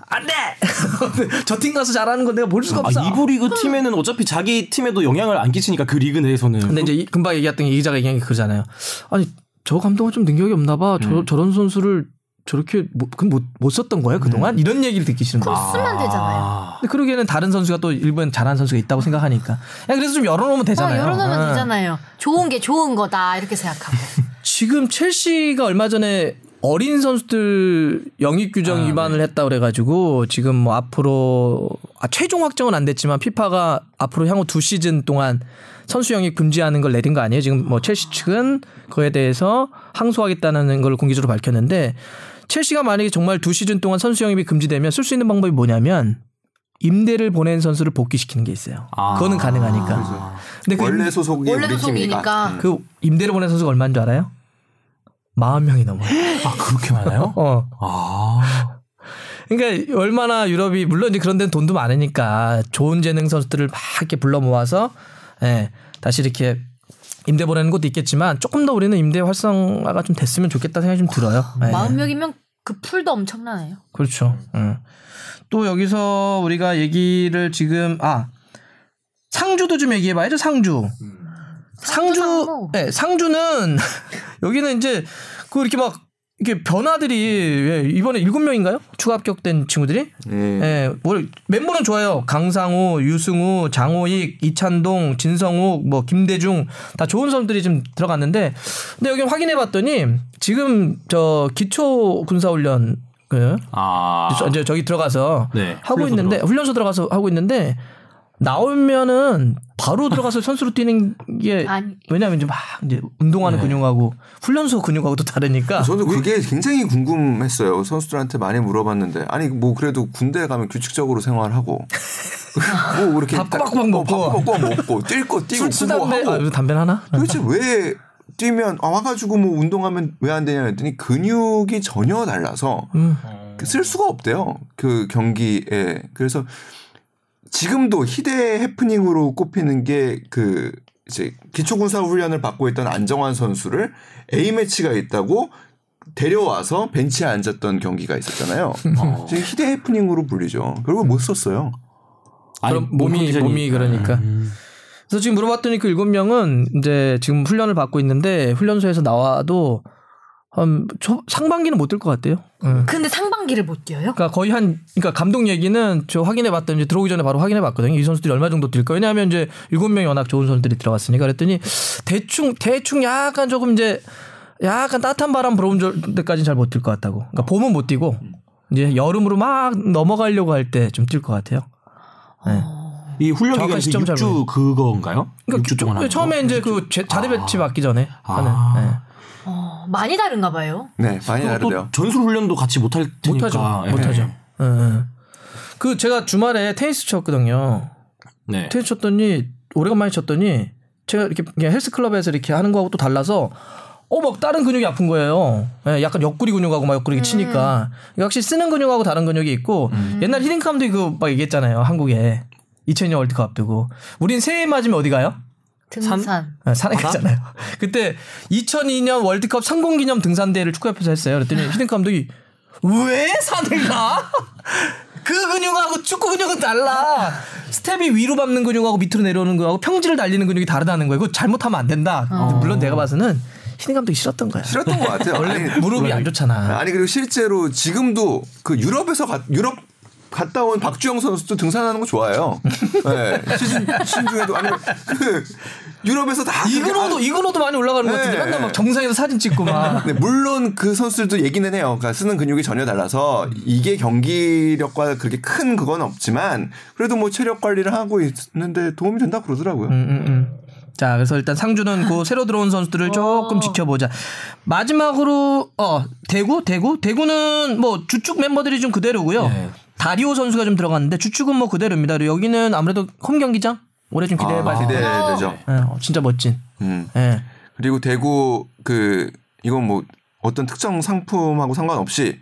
안 돼. 저 팀 가서 잘하는 건 내가 볼 수가 아, 없어. 이부 리그 팀에는 어차피 자기 팀에도 영향을 안 끼치니까 그 리그 내에서는. 근데 이제 이- 금방 얘기했던 이 기자가 얘기한 게 그러잖아요. 아니 저 감독은 좀 능력이 없나 봐. 저, 음. 저런 선수를 저렇게 못, 그럼 못, 못 썼던 거예요 그동안 이런 얘기를 듣기 싫은 거예요. 쓰면 되잖아요. 아, 근데 그러기에는 다른 선수가 또 일본 잘하는 선수가 있다고 생각하니까. 야, 그래서 좀 열어놓으면 어, 되잖아요. 열어놓으면 어. 되잖아요. 좋은 게 좋은 거다 이렇게 생각하고. 지금 첼시가 얼마 전에 어린 선수들 영입 규정 아, 위반을 했다 그래가지고 지금 뭐 앞으로 아, 최종 확정은 안 됐지만 피파가 앞으로 향후 두 시즌 동안 선수 영입 금지하는 걸 내린 거 아니에요? 지금 뭐 첼시 측은 그에 대해서 항소하겠다는 걸 공개적으로 밝혔는데 첼시가 만약에 정말 두 시즌 동안 선수 영입이 금지되면 쓸 수 있는 방법이 뭐냐면 임대를 보낸 선수를 복귀시키는 게 있어요. 아. 그거는 가능하니까. 근데 그 원래 임- 소속이 원래 소속이니까. 음. 그 임대를 보낸 선수가 얼마인 줄 알아요? 40명이 넘어요. 아 그렇게 많아요? 어. 아. 그러니까 얼마나 유럽이 물론 이제 그런 데는 돈도 많으니까 좋은 재능 선수들을 막 이렇게 불러 모아서 예, 다시 이렇게 임대 보내는 것도 있겠지만 조금 더 우리는 임대 활성화가 좀 됐으면 좋겠다 생각이 좀 들어요. 예. 40명이면 그 풀도 엄청나네요. 그렇죠. 음. 또 여기서 우리가 얘기를 지금 아 상주도 좀 얘기해 봐야죠. 상주. 상주, 상무. 네, 상주는 여기는 이제 그 이렇게 막 이게 변화들이 왜 이번에 일곱 명인가요? 추가 합격된 친구들이? 네. 예, 뭘 멤버는 좋아요. 강상우, 유승우, 장호익, 이찬동, 진성욱, 뭐 김대중 다 좋은 선수들이 좀 들어갔는데, 근데 여기 확인해 봤더니 지금 저 기초 군사 훈련 그 아. 이제 저기 들어가서 네, 하고 있는데 훈련소 들어가서 하고 있는데 나오면은 바로 들어가서 선수로 뛰는 게 아니. 왜냐하면 이제 막 이제 운동하는 네. 근육하고 훈련소 근육하고 또 다르니까 저도 그게 굉장히 궁금했어요. 선수들한테 많이 물어봤는데 아니 뭐 그래도 군대 가면 규칙적으로 생활하고 뭐 그렇게 밥 꼬박꼬박 먹고. 밥 꼬박꼬박 먹고 뛸 거 뛰고 술 담배 하고 아, 담배 하나? 도대체 왜 뛰면 아, 와가지고 뭐 운동하면 왜 안 되냐 했더니 근육이 전혀 달라서 음. 그쓸 수가 없대요. 그 경기에 그래서 지금도 희대 해프닝으로 꼽히는 게 그 이제 기초군사 훈련을 받고 있던 안정환 선수를 A 매치가 있다고 데려와서 벤치에 앉았던 경기가 있었잖아요. 어. 지금 희대 해프닝으로 불리죠. 결국 못 썼어요. 그럼 몸이 몸이 그러니까. 음. 그래서 지금 물어봤더니 그 일곱 명은 이제 지금 훈련을 받고 있는데 훈련소에서 나와도 한 초, 상반기는 못 뛸 것 같대요. 응. 근데 상반기를 못 뛰어요? 그러니까 거의 한 그러니까 감독 얘기는 저 확인해 봤더니 들어오기 전에 바로 확인해 봤거든요. 이 선수들이 얼마 정도 뛸까? 왜냐하면 이제 일곱 명이 워낙 좋은 선수들이 들어갔으니까 그랬더니 대충 대충 약간 조금 이제 약간 따뜻한 바람 불어온 때까지는 잘 못 뛸 것 같다고. 그러니까 봄은 못 뛰고 이제 여름으로 막 넘어가려고 할 때 좀 뛸 것 같아요. 네. 이 훈련 기간이 시점 잘 6주 그건가요? 그러니까 6주 동안 하는 처음에 거? 이제 그 제- 자대 배치 받기 전에 하는. 아. 네. 어, 많이 다른가 봐요. 네, 많이 또 다르대요. 전술 훈련도 같이 못할 테니까. 못하죠. 예. 못하죠. 예, 예. 그 제가 주말에 테니스 쳤거든요. 네. 테니스 쳤더니 오래간만에 쳤더니 제가 이렇게 그냥 헬스 클럽에서 이렇게 하는 거하고 또 달라서 어 막 다른 근육이 아픈 거예요. 예, 약간 옆구리 근육하고 막 옆구리 치니까 역시 쓰는 근육하고 다른 근육이 있고 옛날 히딩 감독이 그막 얘기했잖아요. 한국에 2002년 월드컵 앞두고 우린 새해 맞으면 어디 가요? 등산. 아, 산에 갔잖아요. 그때 2002년 월드컵 성공 기념 등산대회를 축구협회에서 했어요. 그랬더니 히딩크 감독이 왜 산을 가? 그 근육하고 축구 근육은 달라. 스텝이 위로 밟는 근육하고 밑으로 내려오는 거하고 평지를 달리는 근육이 다르다는 거예요. 이거 잘못하면 안 된다. 근데 물론 내가 봐서는 히딩크 감독이 싫었던 거야. 싫었던 것 같아요. 원래 아니, 무릎이 안 좋잖아. 아니 그리고 실제로 지금도 그 유럽에서 가, 유럽 갔다 온 박주영 선수도 등산하는 거 좋아해요. 네. 시즌 시즌 중에도 아니 그 유럽에서 다 이근호도 이근호도 많이 올라가는 것 같은데 네. 맨날 막 정상에서 사진 찍고 막. 네, 물론 그 선수들도 얘기는 해요. 그러니까 쓰는 근육이 전혀 달라서 이게 경기력과 그렇게 큰 그건 없지만 그래도 뭐 체력 관리를 하고 있는데 도움이 된다 그러더라고요. 음, 음, 음. 자, 그래서 일단 상주는 그 새로 들어온 선수들을 조금 지켜보자. 마지막으로 어 대구, 대구, 대구는 뭐 주축 멤버들이 좀 그대로고요. 네. 다리오 선수가 좀 들어갔는데 주축은 뭐 그대로입니다. 그리고 여기는 아무래도 홈 경기장 올해 좀 기대해봐야 아, 될것 같아요. 기대되죠. 예, 어, 진짜 멋진. 음. 예. 그리고 대구 그 이건 뭐 어떤 특정 상품하고 상관없이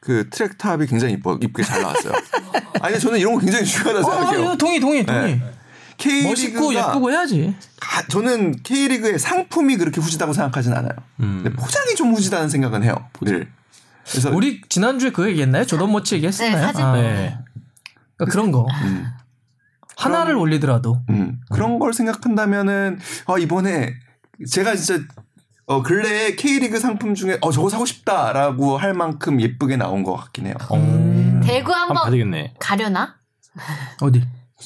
그 트랙 탑이 굉장히 이뻐 이쁘게 잘 나왔어요. 아니 저는 이런 거 굉장히 중요하다 어, 생각해요. 이거 동의, 동의, 동의. 네. K리그가 멋있고 예쁘고 해야지. 가- 저는 K리그의 상품이 그렇게 후지다고 생각하진 않아요. 근데 포장이 좀 후지다는 생각은 해요. 늘. 그래서 우리 지난주에 그 얘기했나요? 조던 모치 얘기했었나요? 네, 사진. 아, 네. 그러니까 그런 거. 하나를 올리더라도. 음, 그런 걸 생각한다면은 아 이번에 제가 진짜 어 근래에 K리그 상품 중에 어 저거 사고 싶다라고 할 만큼 예쁘게 나온 것 같긴 해요. 대구 한번 봐야 한번. 가려나? 어디?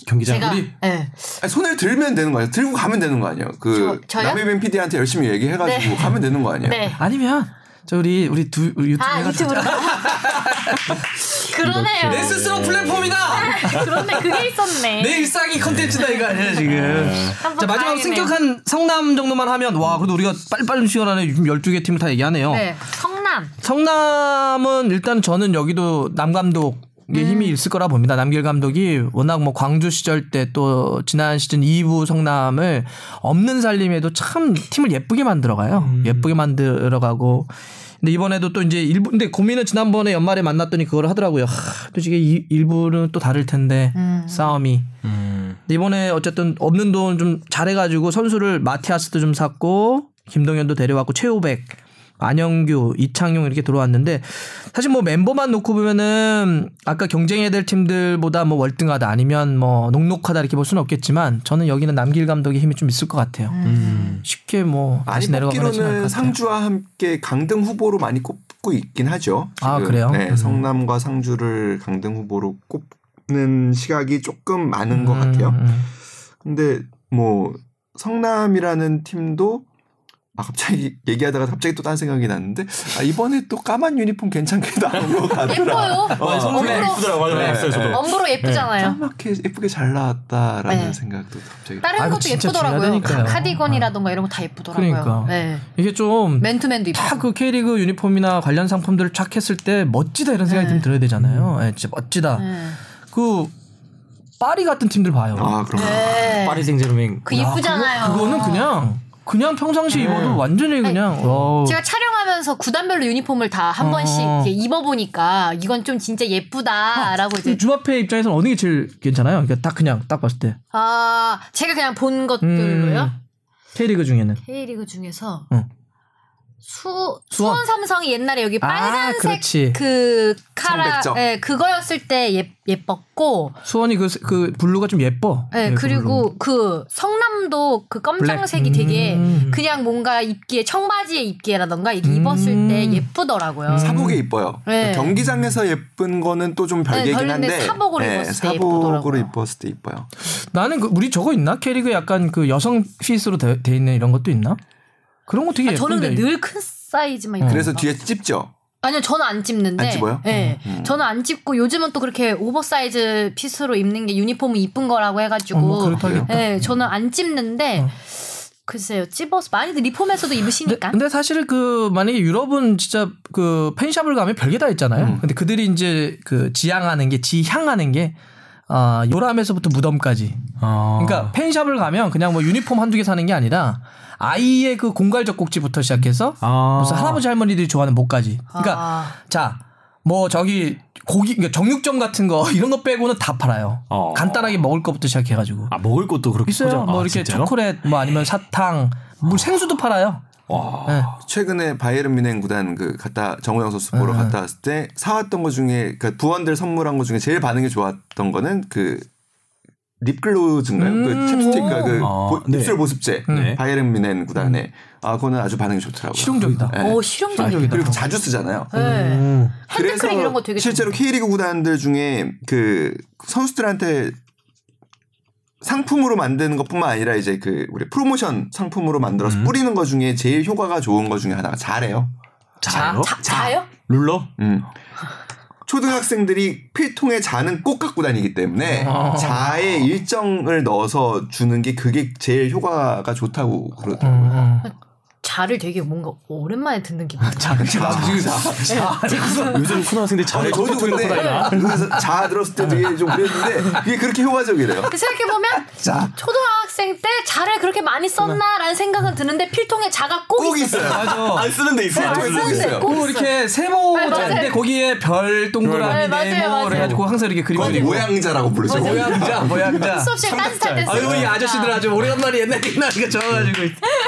경기장. 제가 우리- 네. 아니, 손을 들면 되는 거 아니에요? 들고 가면 되는 거 아니에요? 그 저- 저요? 남해변 PD한테 열심히 얘기해가지고 네. 가면 되는 거 아니에요? 네. 아니면 저 우리 우리 두 우리 유튜브 아 유튜브로. 그러네요. 내 스스로 플랫폼이다. 그런데 그게 있었네. 내 일상이 컨텐츠다 이거 아니야 지금. 한번 자 마지막. 승격한 성남 정도만 하면 와 그래도 우리가 빨리빨리 시간 안에 지금 12개 팀을 다 얘기하네요. 네. 성남. 성남은 일단 저는 여기도 남 감독 의 힘이 있을 거라 봅니다. 남길 감독이 워낙 뭐 광주 시절 때 또 지난 시즌 2부 성남을 없는 살림에도 참 팀을 예쁘게 만들어가요. 예쁘게 만들어가고. 근데 이번에도 또 이제 일부 근데 고민은 지난번에 연말에 만났더니 그걸 하더라고요. 하, 또 이게 이- 일부는 또 다를 텐데 싸움이. 음. 근데 이번에 어쨌든 없는 돈 좀 잘해가지고 선수를 마티아스도 좀 샀고 김동현도 데려왔고 최우백, 안영규, 이창용 이렇게 들어왔는데 사실 뭐 멤버만 놓고 보면은 아까 경쟁해야 될 팀들보다 뭐 월등하다 아니면 뭐 녹록하다 이렇게 볼 수는 없겠지만 저는 여기는 남길 감독의 힘이 좀 있을 것 같아요. 쉽게 뭐 다시 내려가거나. 상주와 함께 강등 후보로 많이 꼽, 찾고 있긴 하죠. 아, 지금. 그래요? 네, 음. 성남과 상주를 강등 후보로 꼽는 시각이 조금 많은 것 같아요. 음, 음. 근데 뭐 성남이라는 팀도 아 갑자기 얘기하다가 갑자기 또딴 생각이 났는데 아 이번에 또 까만 유니폼 괜찮게 나온 것 같더라. 예뻐요. 어, 선물이 엄브로- 예쁘더라고 맞아요. 네, 저도. 네. 엄브로 예쁘잖아요. 까맣게 예쁘게 잘 나왔다라는 네. 생각도 갑자기. 다른 아, 이거 것도. 예쁘더라고요. 카디건이라던가 이런 거 다 예쁘더라고요. 그러니까. 네. 이게 좀 맨투맨도 딱 입고. 그 K리그 유니폼이나 관련 상품들을 쫙 했을 때 멋지다 이런 생각이 좀 들어야 되잖아요. 예, 진짜 멋지다. 네. 그 파리 같은 팀들 봐요. 아 그럼. 네. 파리 생제르맹. 그 예쁘잖아요. 그거, 는 그냥 그냥 평상시 입어도 완전히 그냥 어, 제가 촬영하면서 구단별로 유니폼을 다한 어. 번씩 이렇게 입어보니까 이건 좀 진짜 예쁘다라고 이제 주합회 입장에서는 어느 게 제일 괜찮아요? 그러니까 딱 그냥 딱 봤을 때 아 제가 그냥 본 것들로요. 음, K리그 중에는 K리그 중에서 응. 수 수원. 수원 삼성이 옛날에 여기 아, 빨간색 그렇지. 그 카라. 예 그거였을 때 예, 예뻤고 수원이 그, 그 블루가 좀 예뻐. 예 네, 그 블루. 그리고 그 성남도 그 검정색이 되게 음. 그냥 뭔가 입기에 청바지에 입기라던가 이게 음. 입었을 때 예쁘더라고요. 사복이 이뻐요. 네. 경기장에서 예쁜 거는 또 좀 별개긴 별개인데 한데 사복으로 입었을 때 사복으로 예쁘더라고요. 입었을 때 이뻐요. 나는 그 우리 저거 있나? K리그 약간 그 여성 fit으로 돼, 돼 있는 이런 것도 있나? 그런 거 되게 아, 저는 예쁜데. 근데 늘 큰 사이즈만 입고 그래서 뒤에 찝죠. 아니요, 저는 안 찝는데. 안 찝어요? 네. 음. 저는 안 찝고 요즘은 또 그렇게 oversize fit으로 입는 게 유니폼이 이쁜 거라고 해가지고. 어, 뭐. 네, 저는 안 찝는데. 어. 글쎄요, 찝어서 많이들 리폼에서도 근데, 입으시니까. 근데 사실 그 만약에 유럽은 진짜 그 fan shop을 가면 별게 다 있잖아요. 음. 근데 그들이 이제 그 지향하는 게 지향하는 게 아, 요람에서부터 무덤까지. 아. 그러니까 팬샵을 가면 그냥 뭐 유니폼 한두 개 사는 게 아니라 아이의 그 공갈 젖꼭지부터 시작해서 아. 무슨 할아버지 할머니들이 좋아하는 목까지. 그러니까 아. 자, 뭐 저기 고기 그러니까 정육점 같은 거 이런 거 빼고는 다 팔아요. 어. 간단하게 먹을 것부터 시작해 가지고. 아 먹을 것도 그렇게 있어요. 포장- 뭐 아, 이렇게 진짜요? 초콜릿 뭐 아니면 사탕, 물 생수도 팔아요. 와. 네. 최근에 바이에른 뮌헨 구단 그 갔다 정우영 선수 보러 네. 갔다 왔을 때 사왔던 것 중에 그 부원들 선물한 것 중에 제일 반응이 좋았던 거는 그 립글로즈인가요? 음. 그 챕스틱과 그 아, 보- 네. 입술 보습제 네. 바이에른 뮌헨 구단에 아 그거는 아주 반응이 좋더라고요. 실용적이다. 네. 오, 실용적이다. 그리고 자주 쓰잖아요. 네. 음. 핸드크림 이런 거 되게 실제로 K리그 구단들 중에 그 선수들한테 상품으로 만드는 것뿐만 아니라 이제 그 우리 프로모션 상품으로 만들어서 음. 뿌리는 것 중에 제일 효과가 좋은 것 중에 하나가 자래요. 자요? 자, 자 요? 룰러? 음. 초등학생들이 필통에 자는 꼭 갖고 다니기 때문에 어. 자에 일정을 넣어서 주는 게 그게 제일 효과가 좋다고 그러더라고요. 음, 자를 되게 뭔가 오랜만에 듣는 기분. 자, 자, 지금 요즘 초등학생들 아니, 저도 근데 그래서 자 들었을 때 되게 좀 그랬는데 그게 그렇게 효과적이래요. 생각해 보면 자. 초등학생 때 자를 그렇게 많이 썼나라는 생각은 드는데 필통에 자가 꼭, 꼭. 있어요. 맞아. 안 쓰는 데 있어요. 네, 안 쓰는 데 꼭. 이렇게 세모 네, 맞아요. 자인데 거기에 별 동그라미 네, 네모 맞아요. 그래가지고 항상 이렇게 그리고 그리고 모양자라고 부르죠. 모양자 모양자. 수업 시간 따뜻할 때 아유 이. 아저씨들 아주 오래간만에 옛날 옛날이가 적어가지고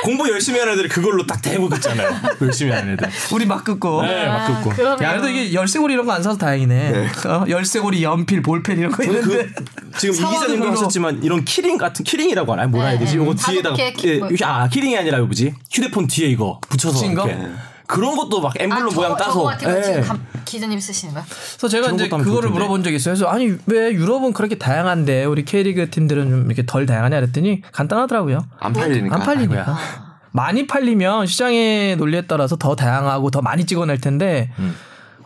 공부 열심히 하는 애들이 그걸로 딱 대고 긋잖아요. 열심히 하는 애들. 우리 막 긋고. 네, 막 긋고. 그러면 야 그래도 이게 열쇠고리 이런 거 안 사서 다행이네. 어, 열쇠고리, 연필, 볼펜 이런 거 저는 있는데 그 지금 이 사와도 기자님도 별로- 하셨지만 이런 key ring 같은 key ring이라고 하나요? 뭐라 해야 되지? 네, 이거 네. 뒤에다가 예, 뭐- 아 key ring이 아니라 이거 뭐지? 휴대폰 뒤에 이거 붙여서? 이렇게 그런 것도 막 엠블럼 아, 모양 저거, 따서 저거 같은 거 지금 예. 감- 기자님 쓰시는 거야? 그래서 제가 이제 그거를. 물어본 적이 있어요. 그래서 아니 왜 유럽은 그렇게 다양한데 우리 K리그 팀들은 좀 이렇게 덜 다양하냐 그랬더니 간단하더라고요. 안 팔리니까. 안 팔리니까. 많이 팔리면 시장의 논리에 따라서 더 다양하고 더 많이 찍어낼 텐데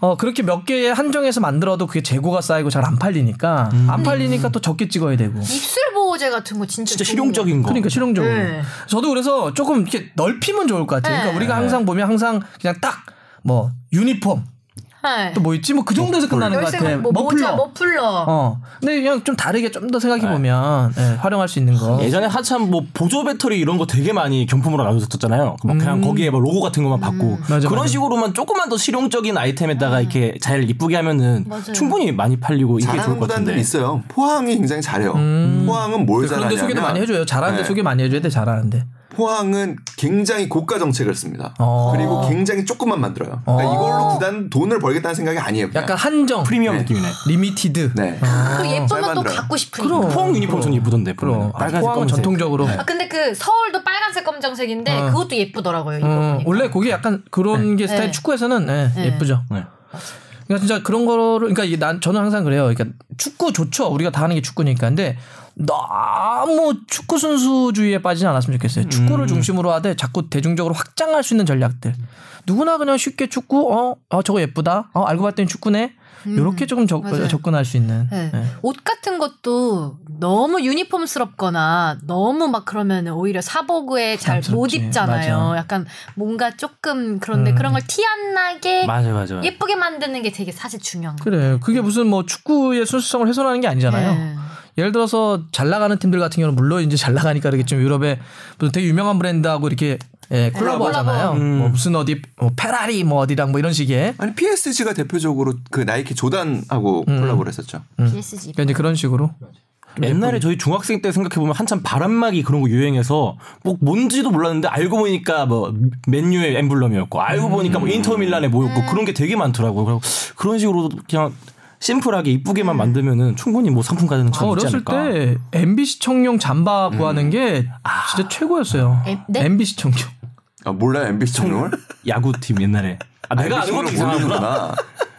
어 그렇게 몇 개에 한정해서 만들어도 그게 재고가 쌓이고 잘 안 팔리니까 안 팔리니까 또 적게 찍어야 되고. 입술 보호제 같은 거 진짜 진짜 실용적인 거. 그러니까 실용적으로. 네. 저도 그래서 조금 이렇게 넓히면 좋을 것 같아요. 그러니까 네. 우리가 항상 보면 항상 그냥 딱 뭐 유니폼 네. 또뭐 있지 뭐 그 정도에서 끝나는 것 같아. 뭐 모자, 머플러. 어. 근데 그냥 좀 다르게 좀 더 생각해 보면 예, 활용할 수 있는 거. 예전에 한참 뭐 보조 배터리 이런 거 되게 많이 경품으로 나눠줬었잖아요. 막 그냥 거기에 뭐 로고 같은 것만 받고 음. 맞아, 그런 맞아. 식으로만 조금만 더 실용적인 아이템에다가 이렇게 잘 이쁘게 하면은 맞아요. 충분히 많이 팔리고 잘하는 좋을 것 같은데. 있어요. 포항이 굉장히 잘해요. 포항은 뭘 음. 그런데 잘하냐면 소개도 많이 해줘요. 잘하는데 네. 소개 많이 해줘야 돼. 잘하는데. 포항은 굉장히 고가 정책을 씁니다. 어. 그리고 굉장히 조금만 만들어요. 그러니까 어. 이걸로 구단 돈을 벌겠다는 생각이 아니에요. 그냥. 약간 한정, 프리미엄 네. 느낌이네. limited. 네. 그 예쁘면 또. 갖고 싶으니까. 그럼. 포항 유니폼 전 예쁘던데. 그럼. 아, 빨간색 포항은 검은색. 전통적으로. 아, 근데 그 서울도 빨간색 검정색인데 어. 그것도 예쁘더라고요. 이거 어, 보니까. 원래 그게 약간 그런 게 스타일 네. 축구에서는 예, 네. 예쁘죠. 네. 그러니까 진짜 그런 거를 그러니까 난 저는 항상 그래요. 그러니까 축구 좋죠. 우리가 다 하는 게 축구니까. 근데 너무 축구 순수주의에 빠지지 않았으면 좋겠어요. 축구를 중심으로 하되 자꾸 대중적으로 확장할 수 있는 전략들. 누구나 그냥 쉽게 축구 어, 어 저거 예쁘다. 어 알고 봤더니 축구네. 요렇게 조금 접, 맞아요. 접근할 수 있는. 네. 예. 옷 같은 것도 너무 유니폼스럽거나 너무 막 그러면 오히려 사복에 잘 못. 입잖아요. 맞아. 약간 뭔가 조금 그런데 음. 그런 걸 티 안 나게 맞아 맞아. 예쁘게 만드는 게 되게 사실 중요한 거예요. 그래. 그게 무슨 뭐 축구의 순수성을 훼손하는 게 아니잖아요. 네. 예를 들어서 잘 나가는 팀들 같은 경우는 물론 이제 잘 나가니까 그러겠지만 유럽에 무슨 되게 유명한 브랜드하고 이렇게 예, 콜라보 하잖아요. 콜라보. 뭐 무슨 어디 뭐 페라리 뭐 어디랑 뭐 이런 식의 아니 PSG가 대표적으로 그 나이키 조단하고 음. 콜라보를 했었죠. PSG. 그러니까 이제 그런 식으로 옛날에 저희 중학생 때 생각해 보면 한참 바람막이 그런 거 유행해서 뭐 뭔지도 몰랐는데 알고 보니까 뭐 맨유의 엠블럼이었고 알고 보니까 뭐 인터밀란의 뭐였고 그런 게 되게 많더라고요. 그리고 그런 식으로 그냥 심플하게 이쁘게만 만들면은 충분히 뭐 상품 가는 저참 있지 어렸을 않을까. 때 MBC 청룡 잠바 구하는 게 진짜 최고였어요. 엠- 네? MBC 청룡. 아 몰라요 MBC 청룡을? 야구팀 옛날에. 아, 내가 아는 것도 이상하구나.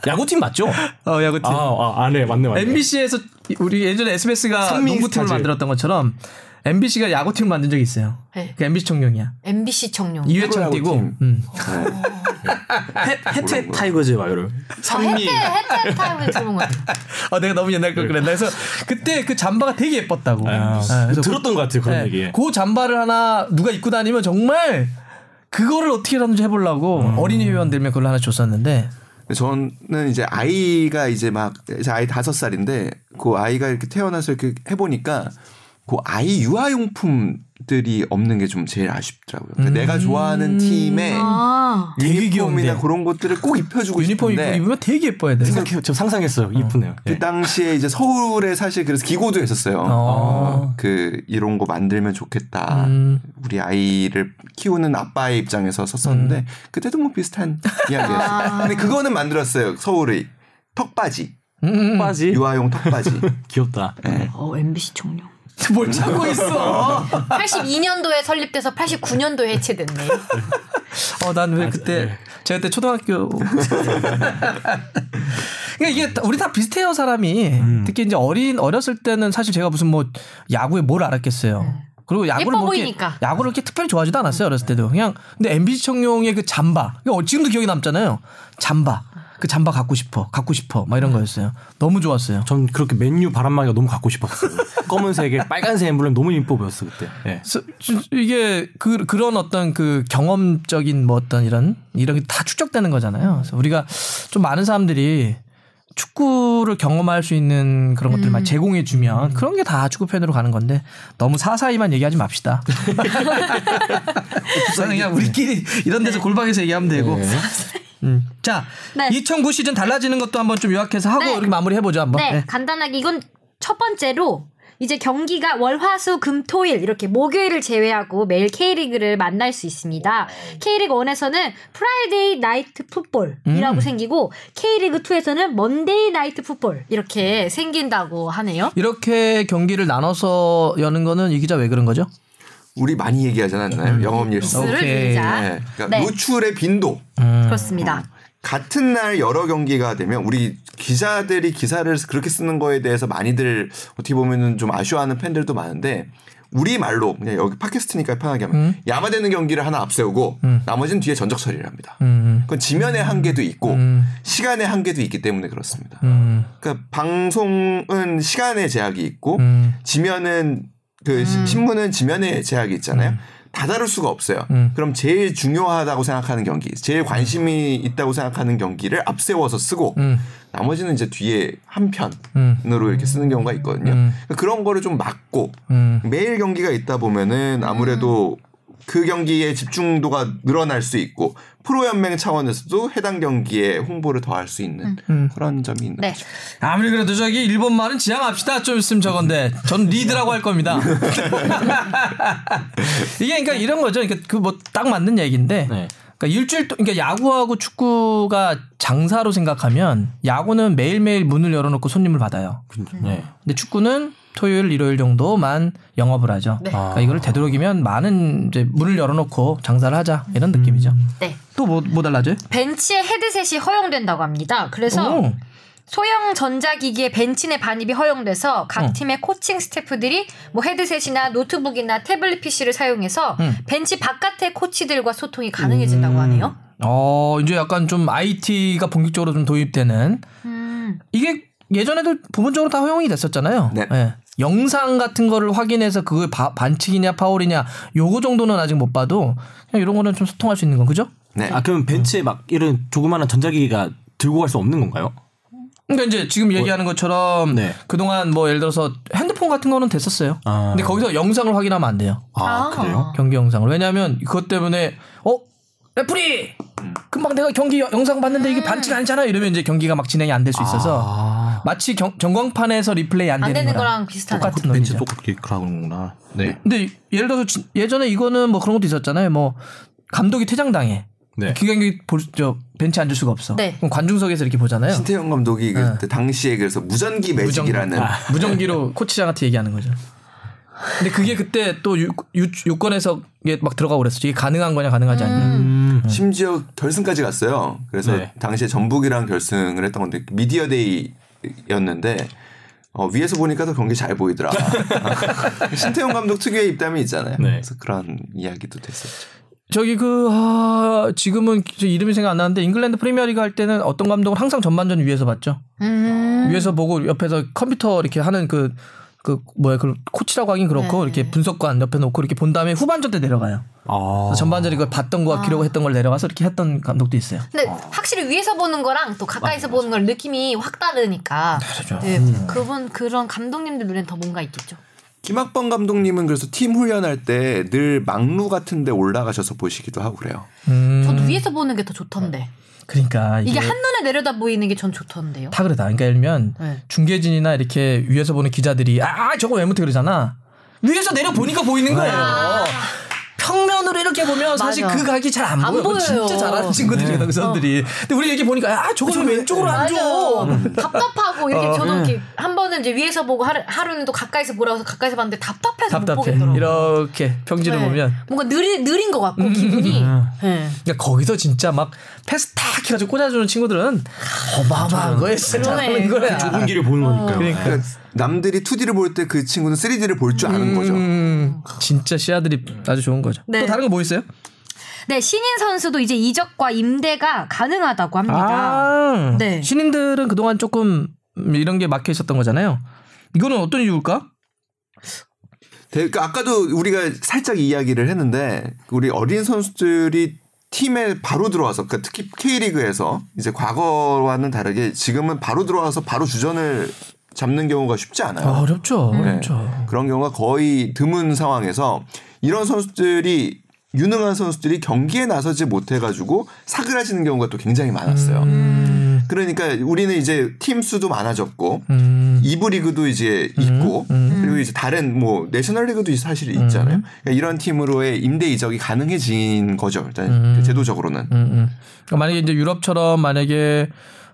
야구팀 맞죠? 어 야구팀. 아, 아, 안 해. 맞네, 맞네. MBC에서 우리 예전에 SBS가 농구팀을. 만들었던 것처럼 MBC가 야구팀을 만든 적이 있어요. 네. 그 MBC 청룡이야. MBC 청룡. 이해창 뛰고. 프로야구팀. 음. 해태 타이거즈 막 이런. 삼미. 해태 타임을 들은 거 같아요. 아 내가 너무 옛날 걸 그랬나 그래서 그때 그 잠바가 되게 예뻤다고. 아, 아, 그래서 들었던 것 같아요, 그런 네, 얘기. 그 잠바를 하나 누가 입고 다니면 정말 그거를 어떻게라든지 해보려고 음. 어린이 회원 들면 그걸 하나 줬었는데 저는 이제 아이가 이제 막 이제 아이 다섯 살인데 그 아이가 이렇게 태어나서 이렇게 해보니까 그 아이 유아용품 들이 없는 게 좀 제일 아쉽더라고요. 그러니까 내가 좋아하는 팀의 아. 유니폼이나. 그런 것들을 꼭 입혀주고 유니폼 싶은데 입으면 되게 예뻐야 돼. 생각해, 저 상상했어요. 이쁘네요. 그 당시에 이제 서울에 사실 그래서 기고도 했었어요. 어. 그 이런 거 만들면 좋겠다. 음. 우리 아이를 키우는 아빠의 입장에서 썼었는데 음. 그때도 뭐 비슷한 이야기였어요. 아. 근데 그거는 만들었어요. 서울의 턱바지, 음. 빠지. 유아용 턱바지. 귀엽다. 어 MBC 청룡. 뭘 찾고 있어? 82년도에 설립돼서 89년도에 해체됐네. 어, 난 왜 그때 제가 그때 초등학교 그러니까 이게 다- 우리 다 비슷해요 사람이 특히 이제 어린 어렸을 때는 사실 제가 무슨 뭐 야구에 뭘 알았겠어요. 그리고 야구를 예뻐 뭐 이렇게. 야구를 이렇게 특별히 좋아하지도 않았어요 어렸을 때도 그냥 근데 MBC 청룡의 그 잠바 어, 지금도 기억이 남잖아요 잠바 그 잠바 갖고 싶어 갖고 싶어 막 이런 거였어요 너무 좋았어요. 전 그렇게 맨유 바람막이가 너무 갖고 싶었어요. 검은색에 빨간색 엠블럼 너무 이뻐 보였어 그때. 예. 진- 이게 그 그런 어떤 그 경험적인 뭐 어떤 이런 이런 게 다 축적되는 거잖아요. 그래서 우리가 좀 많은 사람들이 축구를 경험할 수 있는 그런 것들을 많이 제공해 주면 그런 게 다 축구 팬으로 가는 건데 너무 사사이만 얘기하지 맙시다. 그냥 우리끼리 이런 데서 골방에서 얘기하면 되고. 음. 자, 네. 2009 시즌 달라지는 것도 한번 좀 요약해서 하고 네. 이렇게 마무리 해보죠 한번. 네, 네. 간단하게 이건 첫 번째로 이제 경기가 월화수 금토일 이렇게 목요일을 제외하고 매일 K리그를 만날 수 있습니다. K리그 1에서는 Friday Night Football이라고 음. 생기고 K리그 2에서는 Monday Night Football 이렇게 생긴다고 하네요. 이렇게 경기를 나눠서 여는 거는 이 기자 왜 그런 거죠? 우리 많이 얘기하지 않았나요? 영업 일수. 수를 오케이. 늘자. 네. 그러니까 네. 노출의 빈도. 그렇습니다. 같은 날 여러 경기가 되면 우리 기자들이 기사를 그렇게 쓰는 거에 대해서 많이들 어떻게 보면은 좀 아쉬워하는 팬들도 많은데 우리 말로 그냥 여기 팟캐스트니까 편하게 하면 야마되는 경기를 하나 앞세우고 나머지는 뒤에 전적 처리를 합니다. 음. 그건 지면의 한계도 있고 음. 시간의 한계도 있기 때문에 그렇습니다. 음. 그러니까 방송은 시간의 제약이 있고 음. 지면은 그 시- 신문은 지면의 제약이 있잖아요. 다 다룰 수가 없어요. 음. 그럼 제일 중요하다고 생각하는 경기, 제일 관심이 있다고 생각하는 경기를 앞세워서 쓰고 음. 나머지는 이제 뒤에 한 편으로 음. 이렇게 쓰는 경우가 있거든요. 음. 그러니까 그런 거를 좀 막고 음. 매일 경기가 있다 보면은 아무래도 그 경기에 집중도가 늘어날 수 있고 프로연맹 차원에서도 해당 경기에 홍보를 더 할 수 있는 그런 점이 있는 네. 거죠. 아무리 그래도 저기 일본 말은 지향합시다. 좀 있으면 저건데 전 리드라고 할 겁니다. 이게 그러니까 이런 거죠. 그러니까 그 뭐 딱 맞는 얘기인데. 네. 그러니까 일주일 동 그러니까 야구하고 축구가 장사로 생각하면 야구는 매일매일 문을 열어놓고 손님을 받아요. 네. 근데 축구는 토요일, 일요일 정도만 영업을 하죠. 네. 그러니까 이걸 되도록이면 많은 이제 문을 열어놓고 장사를 하자 이런 느낌이죠. 네. 또뭐 뭐 달라져요? 벤치에 헤드셋이 허용된다고 합니다. 그래서 오. 소형 전자기기의 벤치 내 반입이 허용돼서 각 어. 팀의 코칭 스태프들이 뭐 헤드셋이나 노트북이나 태블릿 PC를 사용해서 음. 벤치 바깥의 코치들과 소통이 가능해진다고 하네요. 어 이제 약간 좀 IT가 본격적으로 좀 도입되는 음. 이게 예전에도 부분적으로 다 허용이 됐었잖아요. 네. 예. 영상 같은 거를 확인해서 그게 바- 반칙이냐 파울이냐 요거 정도는 아직 못 봐도 그냥 이런 거는 좀 소통할 수 있는 건 그죠? 네. 아 그럼 벤치에 막 이런 조그마한 전자기기가 들고 갈 수 없는 건가요? 그러니까 이제 지금 얘기하는 것처럼 네. 그동안 뭐 예를 들어서 핸드폰 같은 거는 됐었어요. 아. 근데 거기서 영상을 확인하면 안 돼요. 아, 아. 그래요? 경기 영상을. 왜냐하면 그것 때문에 어 레프리 금방 내가 경기 영상 봤는데 이게 반칙 아니잖아 이러면 이제 경기가 막 진행이 안 될 수 있어서 아. 마치 경- 전광판에서 리플레이 안, 안 되는 되는 거랑 거랑 비슷하네. 똑같은 벤치. 똑같게 그러는구나. 네. 근데 예를 들어서 지- 예전에 이거는 뭐 그런 것도 있었잖아요. 뭐 감독이 퇴장당해. 네. 그 경기 볼저 벤치 앉을 수가 없어. 네. 그럼 관중석에서 이렇게 보잖아요. 신태용 감독이 그때 당시에 그래서 무전기 매직이라는 아, 무전기로 코치장한테 얘기하는 거죠. 근데 그게 그때 또 유, 유, 유 권에서 이게 막 들어가고 그랬어. 이게 가능한 거냐 가능하지 않냐. 음. 심지어 결승까지 갔어요. 그래서 네. 당시에 전북이랑 결승을 했던 건데 미디어 데이였는데 어, 위에서 보니까 더 경기 잘 보이더라. 신태용 감독 특유의 입담이 있잖아요. 네. 그래서 그런 이야기도 됐었죠. 저기 그 아, 지금은 저 이름이 생각 안 나는데 잉글랜드 프리미어리그 할 때는 어떤 감독은 항상 전반전 위에서 봤죠. 음. 위에서 보고 옆에서 컴퓨터 이렇게 하는 그, 그, 뭐야, 그, 코치라고 하긴 그렇고, 네. 이렇게 분석관 옆에 놓고 이렇게 본 다음에 후반전 때 내려가요. 아. 전반전 이걸 봤던 거와 기록했던 걸 내려가서 이렇게 했던 감독도 있어요. 근데 확실히 위에서 보는 거랑 또 가까이서 보는 걸 느낌이 확 다르니까. 다르죠. 네, 그분 그런 감독님들 눈엔 더 뭔가 있겠죠. 김학범 감독님은 그래서 팀 훈련할 때 늘 막루 같은 데 올라가셔서 보시기도 하고 그래요. 음, 저도 위에서 보는 게 더 좋던데. 그러니까 이게, 이게 한눈에 내려다 보이는 게 전 좋던데요. 다 그러다. 그러니까 예를 들면 네. 중계진이나 이렇게 위에서 보는 기자들이 아, 아, 저거 왜 못해 그러잖아. 위에서 내려 보니까 보이는 거예요. 평면으로 이렇게 보면 사실 맞아. 그 각이 잘안안 보여. 보여요. 진짜 잘하는 친구들이거든 그 사람들이. 근데 우리 이렇게 보니까 아 저거 왜 왼쪽으로 안 줘. 답답하고 이렇게 어. 저도 이렇게 한 번은 이제 위에서 보고 하루, 하루는 또 가까이서 보라고 해서 가까이서 봤는데 답답해서 못 답답해. 보겠더라고요. 이렇게 평지를 네. 보면 뭔가 느리, 느린 것 같고 기분이. 네. 그러니까 거기서 진짜 막 패스 탁 해가지고 꽂아주는 친구들은 어마어마한 거에 진짜 그러네. 하는 거야. 좁은 길을 보는 거니까요. 그러니까. 남들이 2D를 볼 때 그 친구는 3D를 볼 줄 아는 거죠. 음, 진짜 씨앗들이 아주 좋은 거죠. 네. 또 다른 거 뭐 있어요? 네, 신인 선수도 이제 이적과 임대가 가능하다고 합니다. 아, 네. 신인들은 그동안 조금 이런 게 막혀 있었던 거잖아요. 이거는 어떤 이유일까? 대- 그러니까 아까도 우리가 살짝 이야기를 했는데 우리 어린 선수들이 팀에 바로 들어와서 그러니까 특히 K리그에서 이제 과거와는 다르게 지금은 바로 들어와서 바로 주전을 잡는 경우가 쉽지 않아요. 아, 어렵죠. 네. 어렵죠. 그런 경우가 거의 드문 상황에서 이런 선수들이 유능한 선수들이 경기에 나서지 못해가지고 사그라지는 경우가 또 굉장히 많았어요. 음, 그러니까 우리는 이제 팀 수도 많아졌고 음, 이부 리그도 이제 있고 그리고 이제 다른 뭐 내셔널 리그도 사실 있잖아요. 그러니까 이런 팀으로의 임대 이적이 가능해진 거죠. 일단 그 제도적으로는. 음, 음. 그러니까 만약에 이제 유럽처럼 만약에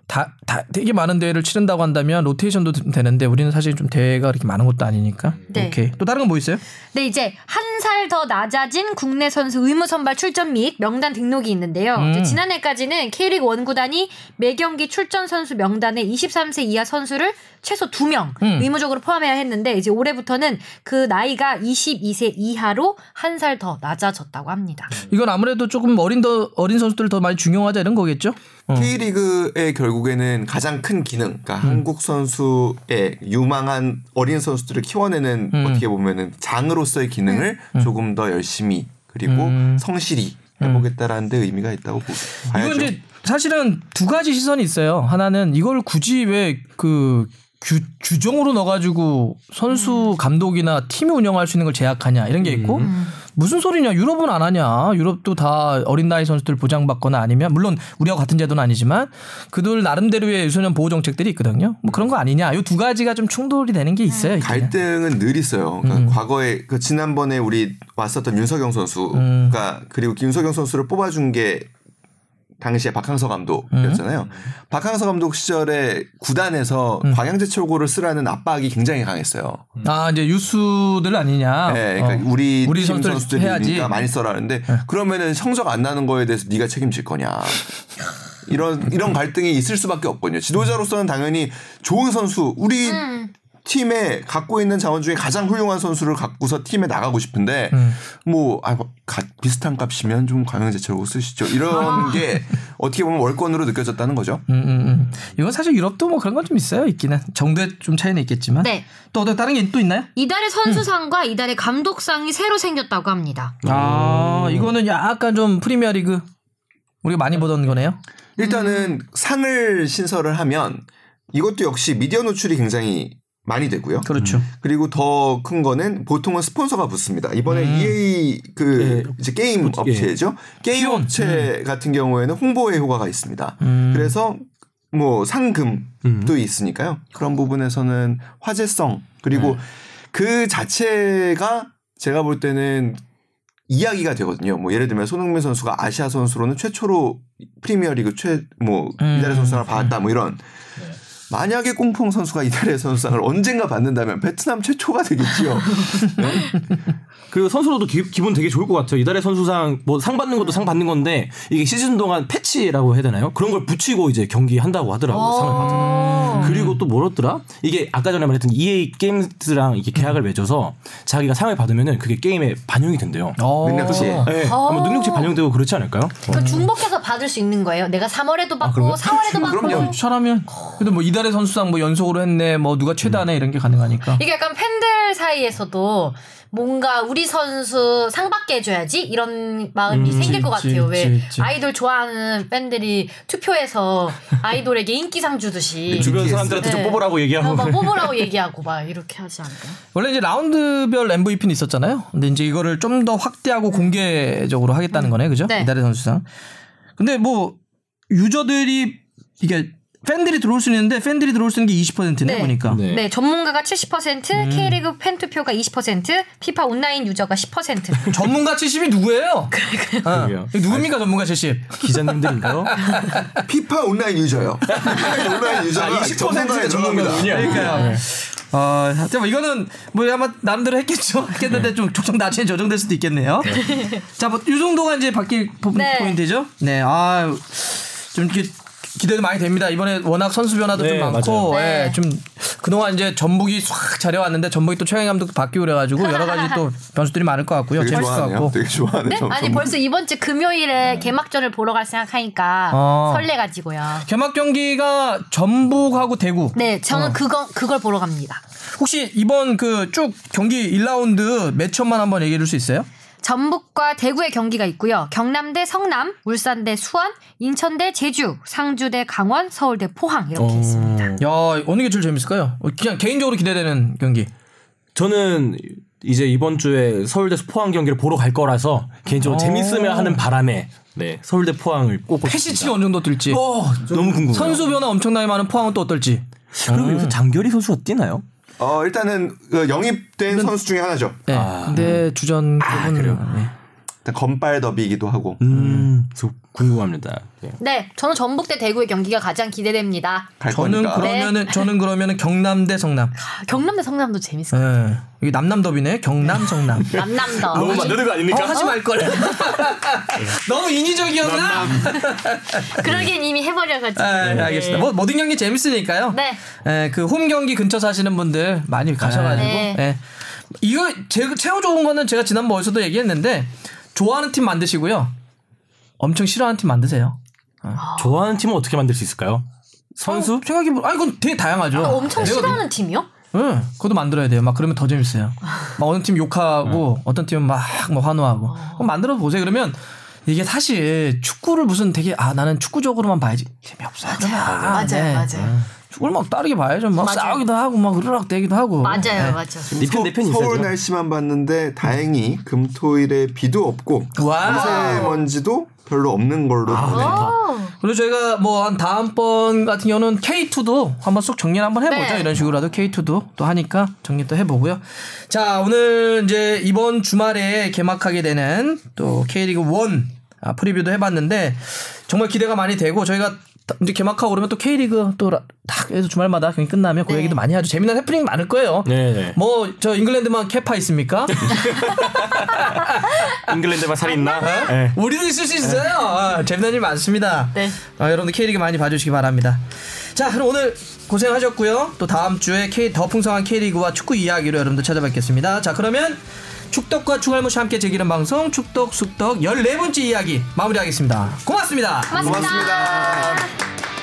다, 다 되게 많은 대회를 치른다고 한다면 로테이션도 되는데 우리는 사실 좀 대회가 그렇게 많은 것도 아니니까. 네. 오케이. 또 다른 건 뭐 있어요? 네, 이제 한 살 더 낮아진 국내 선수 의무 선발 출전 및 명단 등록이 있는데요. 음. 지난해까지는 K리그 원구단이 매 경기 출전 선수 명단에 23세 이하 선수를 최소 2명 음. 의무적으로 포함해야 했는데 이제 올해부터는 그 나이가 22세 이하로 한 살 더 낮아졌다고 합니다. 이건 아무래도 조금 어린 더 어린 선수들을 더 많이 중용하자 이런 거겠죠? 어. K리그의 결국에는 가장 큰 기능, 그러니까 한국 선수의 유망한 어린 선수들을 키워내는 어떻게 보면은 장으로서의 기능을 조금 더 열심히 그리고 음. 성실히 해보겠다라는 데 의미가 있다고 보- 봐야죠. 이건 이제 사실은 두 가지 시선이 있어요. 하나는 이걸 굳이 왜그 규정으로 넣어가지고 선수 감독이나 팀이 운영할 수 있는 걸 제약하냐 이런 게 있고 무슨 소리냐? 유럽은 안 하냐? 유럽도 다 어린 나이 선수들 보장받거나 아니면 물론 우리하고 같은 제도는 아니지만 그들 나름대로의 유소년 보호 정책들이 있거든요. 뭐 그런 거 아니냐? 이 두 가지가 좀 충돌이 되는 게 있어요. 있기는. 갈등은 늘 있어요. 그러니까 음. 과거에 그 지난번에 우리 왔었던 윤석영 선수가 음. 그리고 윤석영 선수를 뽑아준 게 당시에 박항서 감독이었잖아요. 음. 박항서 감독 시절에 구단에서 방향제철고를 쓰라는 압박이 굉장히 강했어요. 아 이제 유수들 아니냐? 네, 그러니까 어. 우리, 우리 팀 선수들 해야지. 네. 많이 써라는데 그러면은 성적 안 나는 거에 대해서 네가 책임질 거냐. 이런 이런 갈등이 있을 수밖에 없거든요. 지도자로서는 당연히 좋은 선수 우리 음. 팀에 갖고 있는 자원 중에 가장 훌륭한 선수를 갖고서 팀에 나가고 싶은데 음. 뭐 아, 가- 비슷한 값이면 좀 광영제철고 쓰시죠. 이런 게 어떻게 보면 월권으로 느껴졌다는 거죠. 음, 음, 음. 이건 사실 유럽도 뭐 그런 건 좀 있어요. 있기는 정도의 좀 차이는 있겠지만. 네. 또 어떤 다른 게 또 있나요? 이달의 선수상과 이달의 감독상이 새로 생겼다고 합니다. 아 이거는 약간 좀 프리미어리그 우리가 많이 보던 거네요. 일단은 상을 신설을 하면 이것도 역시 미디어 노출이 굉장히 많이 되고요. 그렇죠. 그리고 더 큰 거는 보통은 스폰서가 붙습니다. 이번에 음. EA 그 네. 이제 게임 스포츠, 예. 업체죠. 게임 키온. 업체 같은 경우에는 홍보의 효과가 있습니다. 음. 그래서 뭐 상금도 음. 있으니까요. 그런 부분에서는 화제성 그리고 네. 그 자체가 제가 볼 때는 이야기가 되거든요. 뭐 예를 들면 손흥민 선수가 아시아 선수로는 최초로 프리미어리그 최뭐 음. 이달의 선수상을 받았다 뭐 이런 만약에 꽁퐁 선수가 이달의 선수상을 언젠가 받는다면 베트남 최초가 되겠지요. 그리고 선수로도 기, 기분 되게 좋을 것 같아요. 이달의 선수상 뭐 상 받는 것도 상 받는 건데 이게 시즌 동안 패치라고 해야 되나요? 그런 걸 붙이고 이제 경기 한다고 하더라고요. 상을 받으면. 어. 그리고 또 뭐였더라? 이게 아까 전에 말했던 EA 게임즈랑 이게 계약을 맺어서 자기가 상을 받으면은 그게 게임에 반영이 된대요. 어. 능력치. 네, 아마 능력치 반영되고 그렇지 않을까요? 그 중복해서 받을 수 있는 거예요. 내가 3월에도 받고 그래요? 4월에도 받고. 그럼요. 잘하면 그래도 뭐 이달의 선수상 뭐 연속으로 했네 뭐 누가 최다네 이런 게 가능하니까. 이게 약간 팬들 사이에서도 뭔가 우리 선수 상 받게 해줘야지 이런 마음이 생길 것 있지, 같아요. 왜 있지, 있지. 아이돌 좋아하는 팬들이 투표해서 아이돌에게 인기상 주듯이 주변 사람들한테 좀 네. 뽑으라고 얘기하고. 어, 막 뽑으라고 얘기하고 막 이렇게 하지 않을까요? 원래 이제 라운드별 MVP는 있었잖아요. 근데 이제 이거를 좀 더 확대하고 공개적으로 하겠다는 거네, 그죠? 네. 이달의 선수상. 근데 뭐 유저들이 이게 팬들이 들어올 수 있는데 팬들이 들어올 수 있는 게 20%네 네. 보니까. 네. 네, 전문가가 70%, 음. K리그 팬 투표가 20%, FIFA Online 유저가 10%. 전문가 70이 누구예요? 그러게요. 어. 누굽니까 전문가 70? 기자님들인가요? FIFA Online 유저요. FIFA Online 유저가 20%에 들어갑니다. 그러니까요. 어, 하여튼 뭐 이거는 뭐 아마 나름대로 했겠죠. 했겠는데 좀 조정 나중에 조정될 수도 있겠네요. 자, 뭐 이 정도가 이제 바뀔 포- 네. 포인트죠. 네, 아, 좀 이렇게 기대도 많이 됩니다. 이번에 워낙 선수 변화도 네, 좀 많고. 예, 네. 좀 그동안 이제 전북이 싹 잘해왔는데 전북이 또 최영 감독도 바뀌고 그래가지고 여러 가지 또 변수들이 많을 것 같고요. 되게 재밌을 것 좋아하네요. 같고. 되게 좋아하네. 네? 저- 아니. 벌써 이번 주 금요일에 개막전을 보러 갈 생각하니까 어. 설레가지고요. 개막 경기가 전북하고 대구. 네, 저는 어. 그거 그걸 보러 갑니다. 혹시 이번 그 쭉 경기 1라운드 매치업만 한번 얘기해 줄 수 있어요? 전북과 대구의 경기가 있고요. 경남대 성남, 울산대 수원, 인천대 제주, 상주대 강원, 서울대 포항 이렇게 어. 있습니다. 야 어느 게 제일 재밌을까요? 어, 그냥 개인적으로 기대되는 경기. 저는 이제 이번 주에 서울대 포항 경기를 보러 갈 거라서 개인적으로 어. 재밌으면 하는 바람에 네 서울대 포항을 꼭 보고 패시치가. 어느 정도 뜰지. 어, 너무 궁금해요. 선수 변화 엄청나게 많은 포항은 또 어떨지. 그럼 여기서 장결희 선수가 뛰나요? 어, 일단은 그 영입된 선수 중에 하나죠. 네. 아. 근데 주전 그분 그래요? 네. 건빨 더비이기도 하고. 음, 저 궁금합니다. 네. 네, 저는 전북대 대구의 경기가 가장 기대됩니다. 갈 저는 거니까. 그러면은 저는 그러면은 경남대 성남. 아, 경남대 성남도 재밌어요. 예. 이게 남남 더비네. 경남 성남. 남남 더. 너무 만드는 거 아닙니까? 어, 하지 말 걸. 너무 인위적이었나? 그러기엔 이미 해버려가지고. 아, 알겠습니다. 뭐 모든 경기 재밌으니까요. 네. 예, 그홈 경기 근처 사시는 분들 많이 가셔가지고. 네. 예. 이거 제 최고 좋은 거는 제가 지난번에서도 얘기했는데 좋아하는 팀 만드시고요. 엄청 싫어하는 팀 만드세요. 좋아하는 팀은 어떻게 만들 수 있을까요? 선수? 어, 생각해 보. 아 이건 되게 다양하죠. 아, 엄청 내가 싫어하는 팀이요? 예, 그것도 만들어야 돼요. 막 그러면 더 재밌어요. 막 어느 팀 욕하고 어떤 팀은 막뭐 환호하고. 그럼 만들어 보세요. 그러면 이게 사실 축구를 무슨 되게 아 나는 축구적으로만 봐야지 재미없어. 맞아요. 맞아요, 맞아요. 축구를 막 다르게 봐야죠. 막 맞아요. 싸우기도 하고 막 으르락대기도 하고. 맞아요, 네. 맞아요. 네편 네편 서, 있어요. 서울 날씨만 봤는데 다행히 금토일에 비도 없고 와. 미세먼지도 별로 없는 걸로 보네요. 오. 그리고 저희가 뭐 한 다음번 같은 경우는 K2도 한번 쏙 정리를 한번 해보죠. 네. 이런 식으로라도 K2도 또 하니까 정리 또 해보고요. 자 오늘 이제 이번 주말에 개막하게 되는 또 K리그 1 아, 프리뷰도 해봤는데 정말 기대가 많이 되고 저희가 이제 개막하고 그러면 또 K리그 또딱 해서 주말마다 경기 끝나면 그 네. 얘기도 많이 하죠. 재미난 해프닝 많을 거예요. 네. 뭐 저 잉글랜드만 캐파 있습니까? 잉글랜드만 살이 있나? 네. 우리도 있을 수 있어요. 아, 재미난 일 많습니다. 네. 아, 여러분들 K리그 많이 봐주시기 바랍니다. 자, 그럼 오늘 고생하셨고요. 또 다음 주에 K 더 풍성한 K리그와 축구 이야기로 여러분들 찾아뵙겠습니다. 자, 그러면 축덕과 추갈무시 함께 즐기는 방송 축덕 숙덕 14번째 이야기 마무리하겠습니다. 고맙습니다. 고맙습니다. 고맙습니다.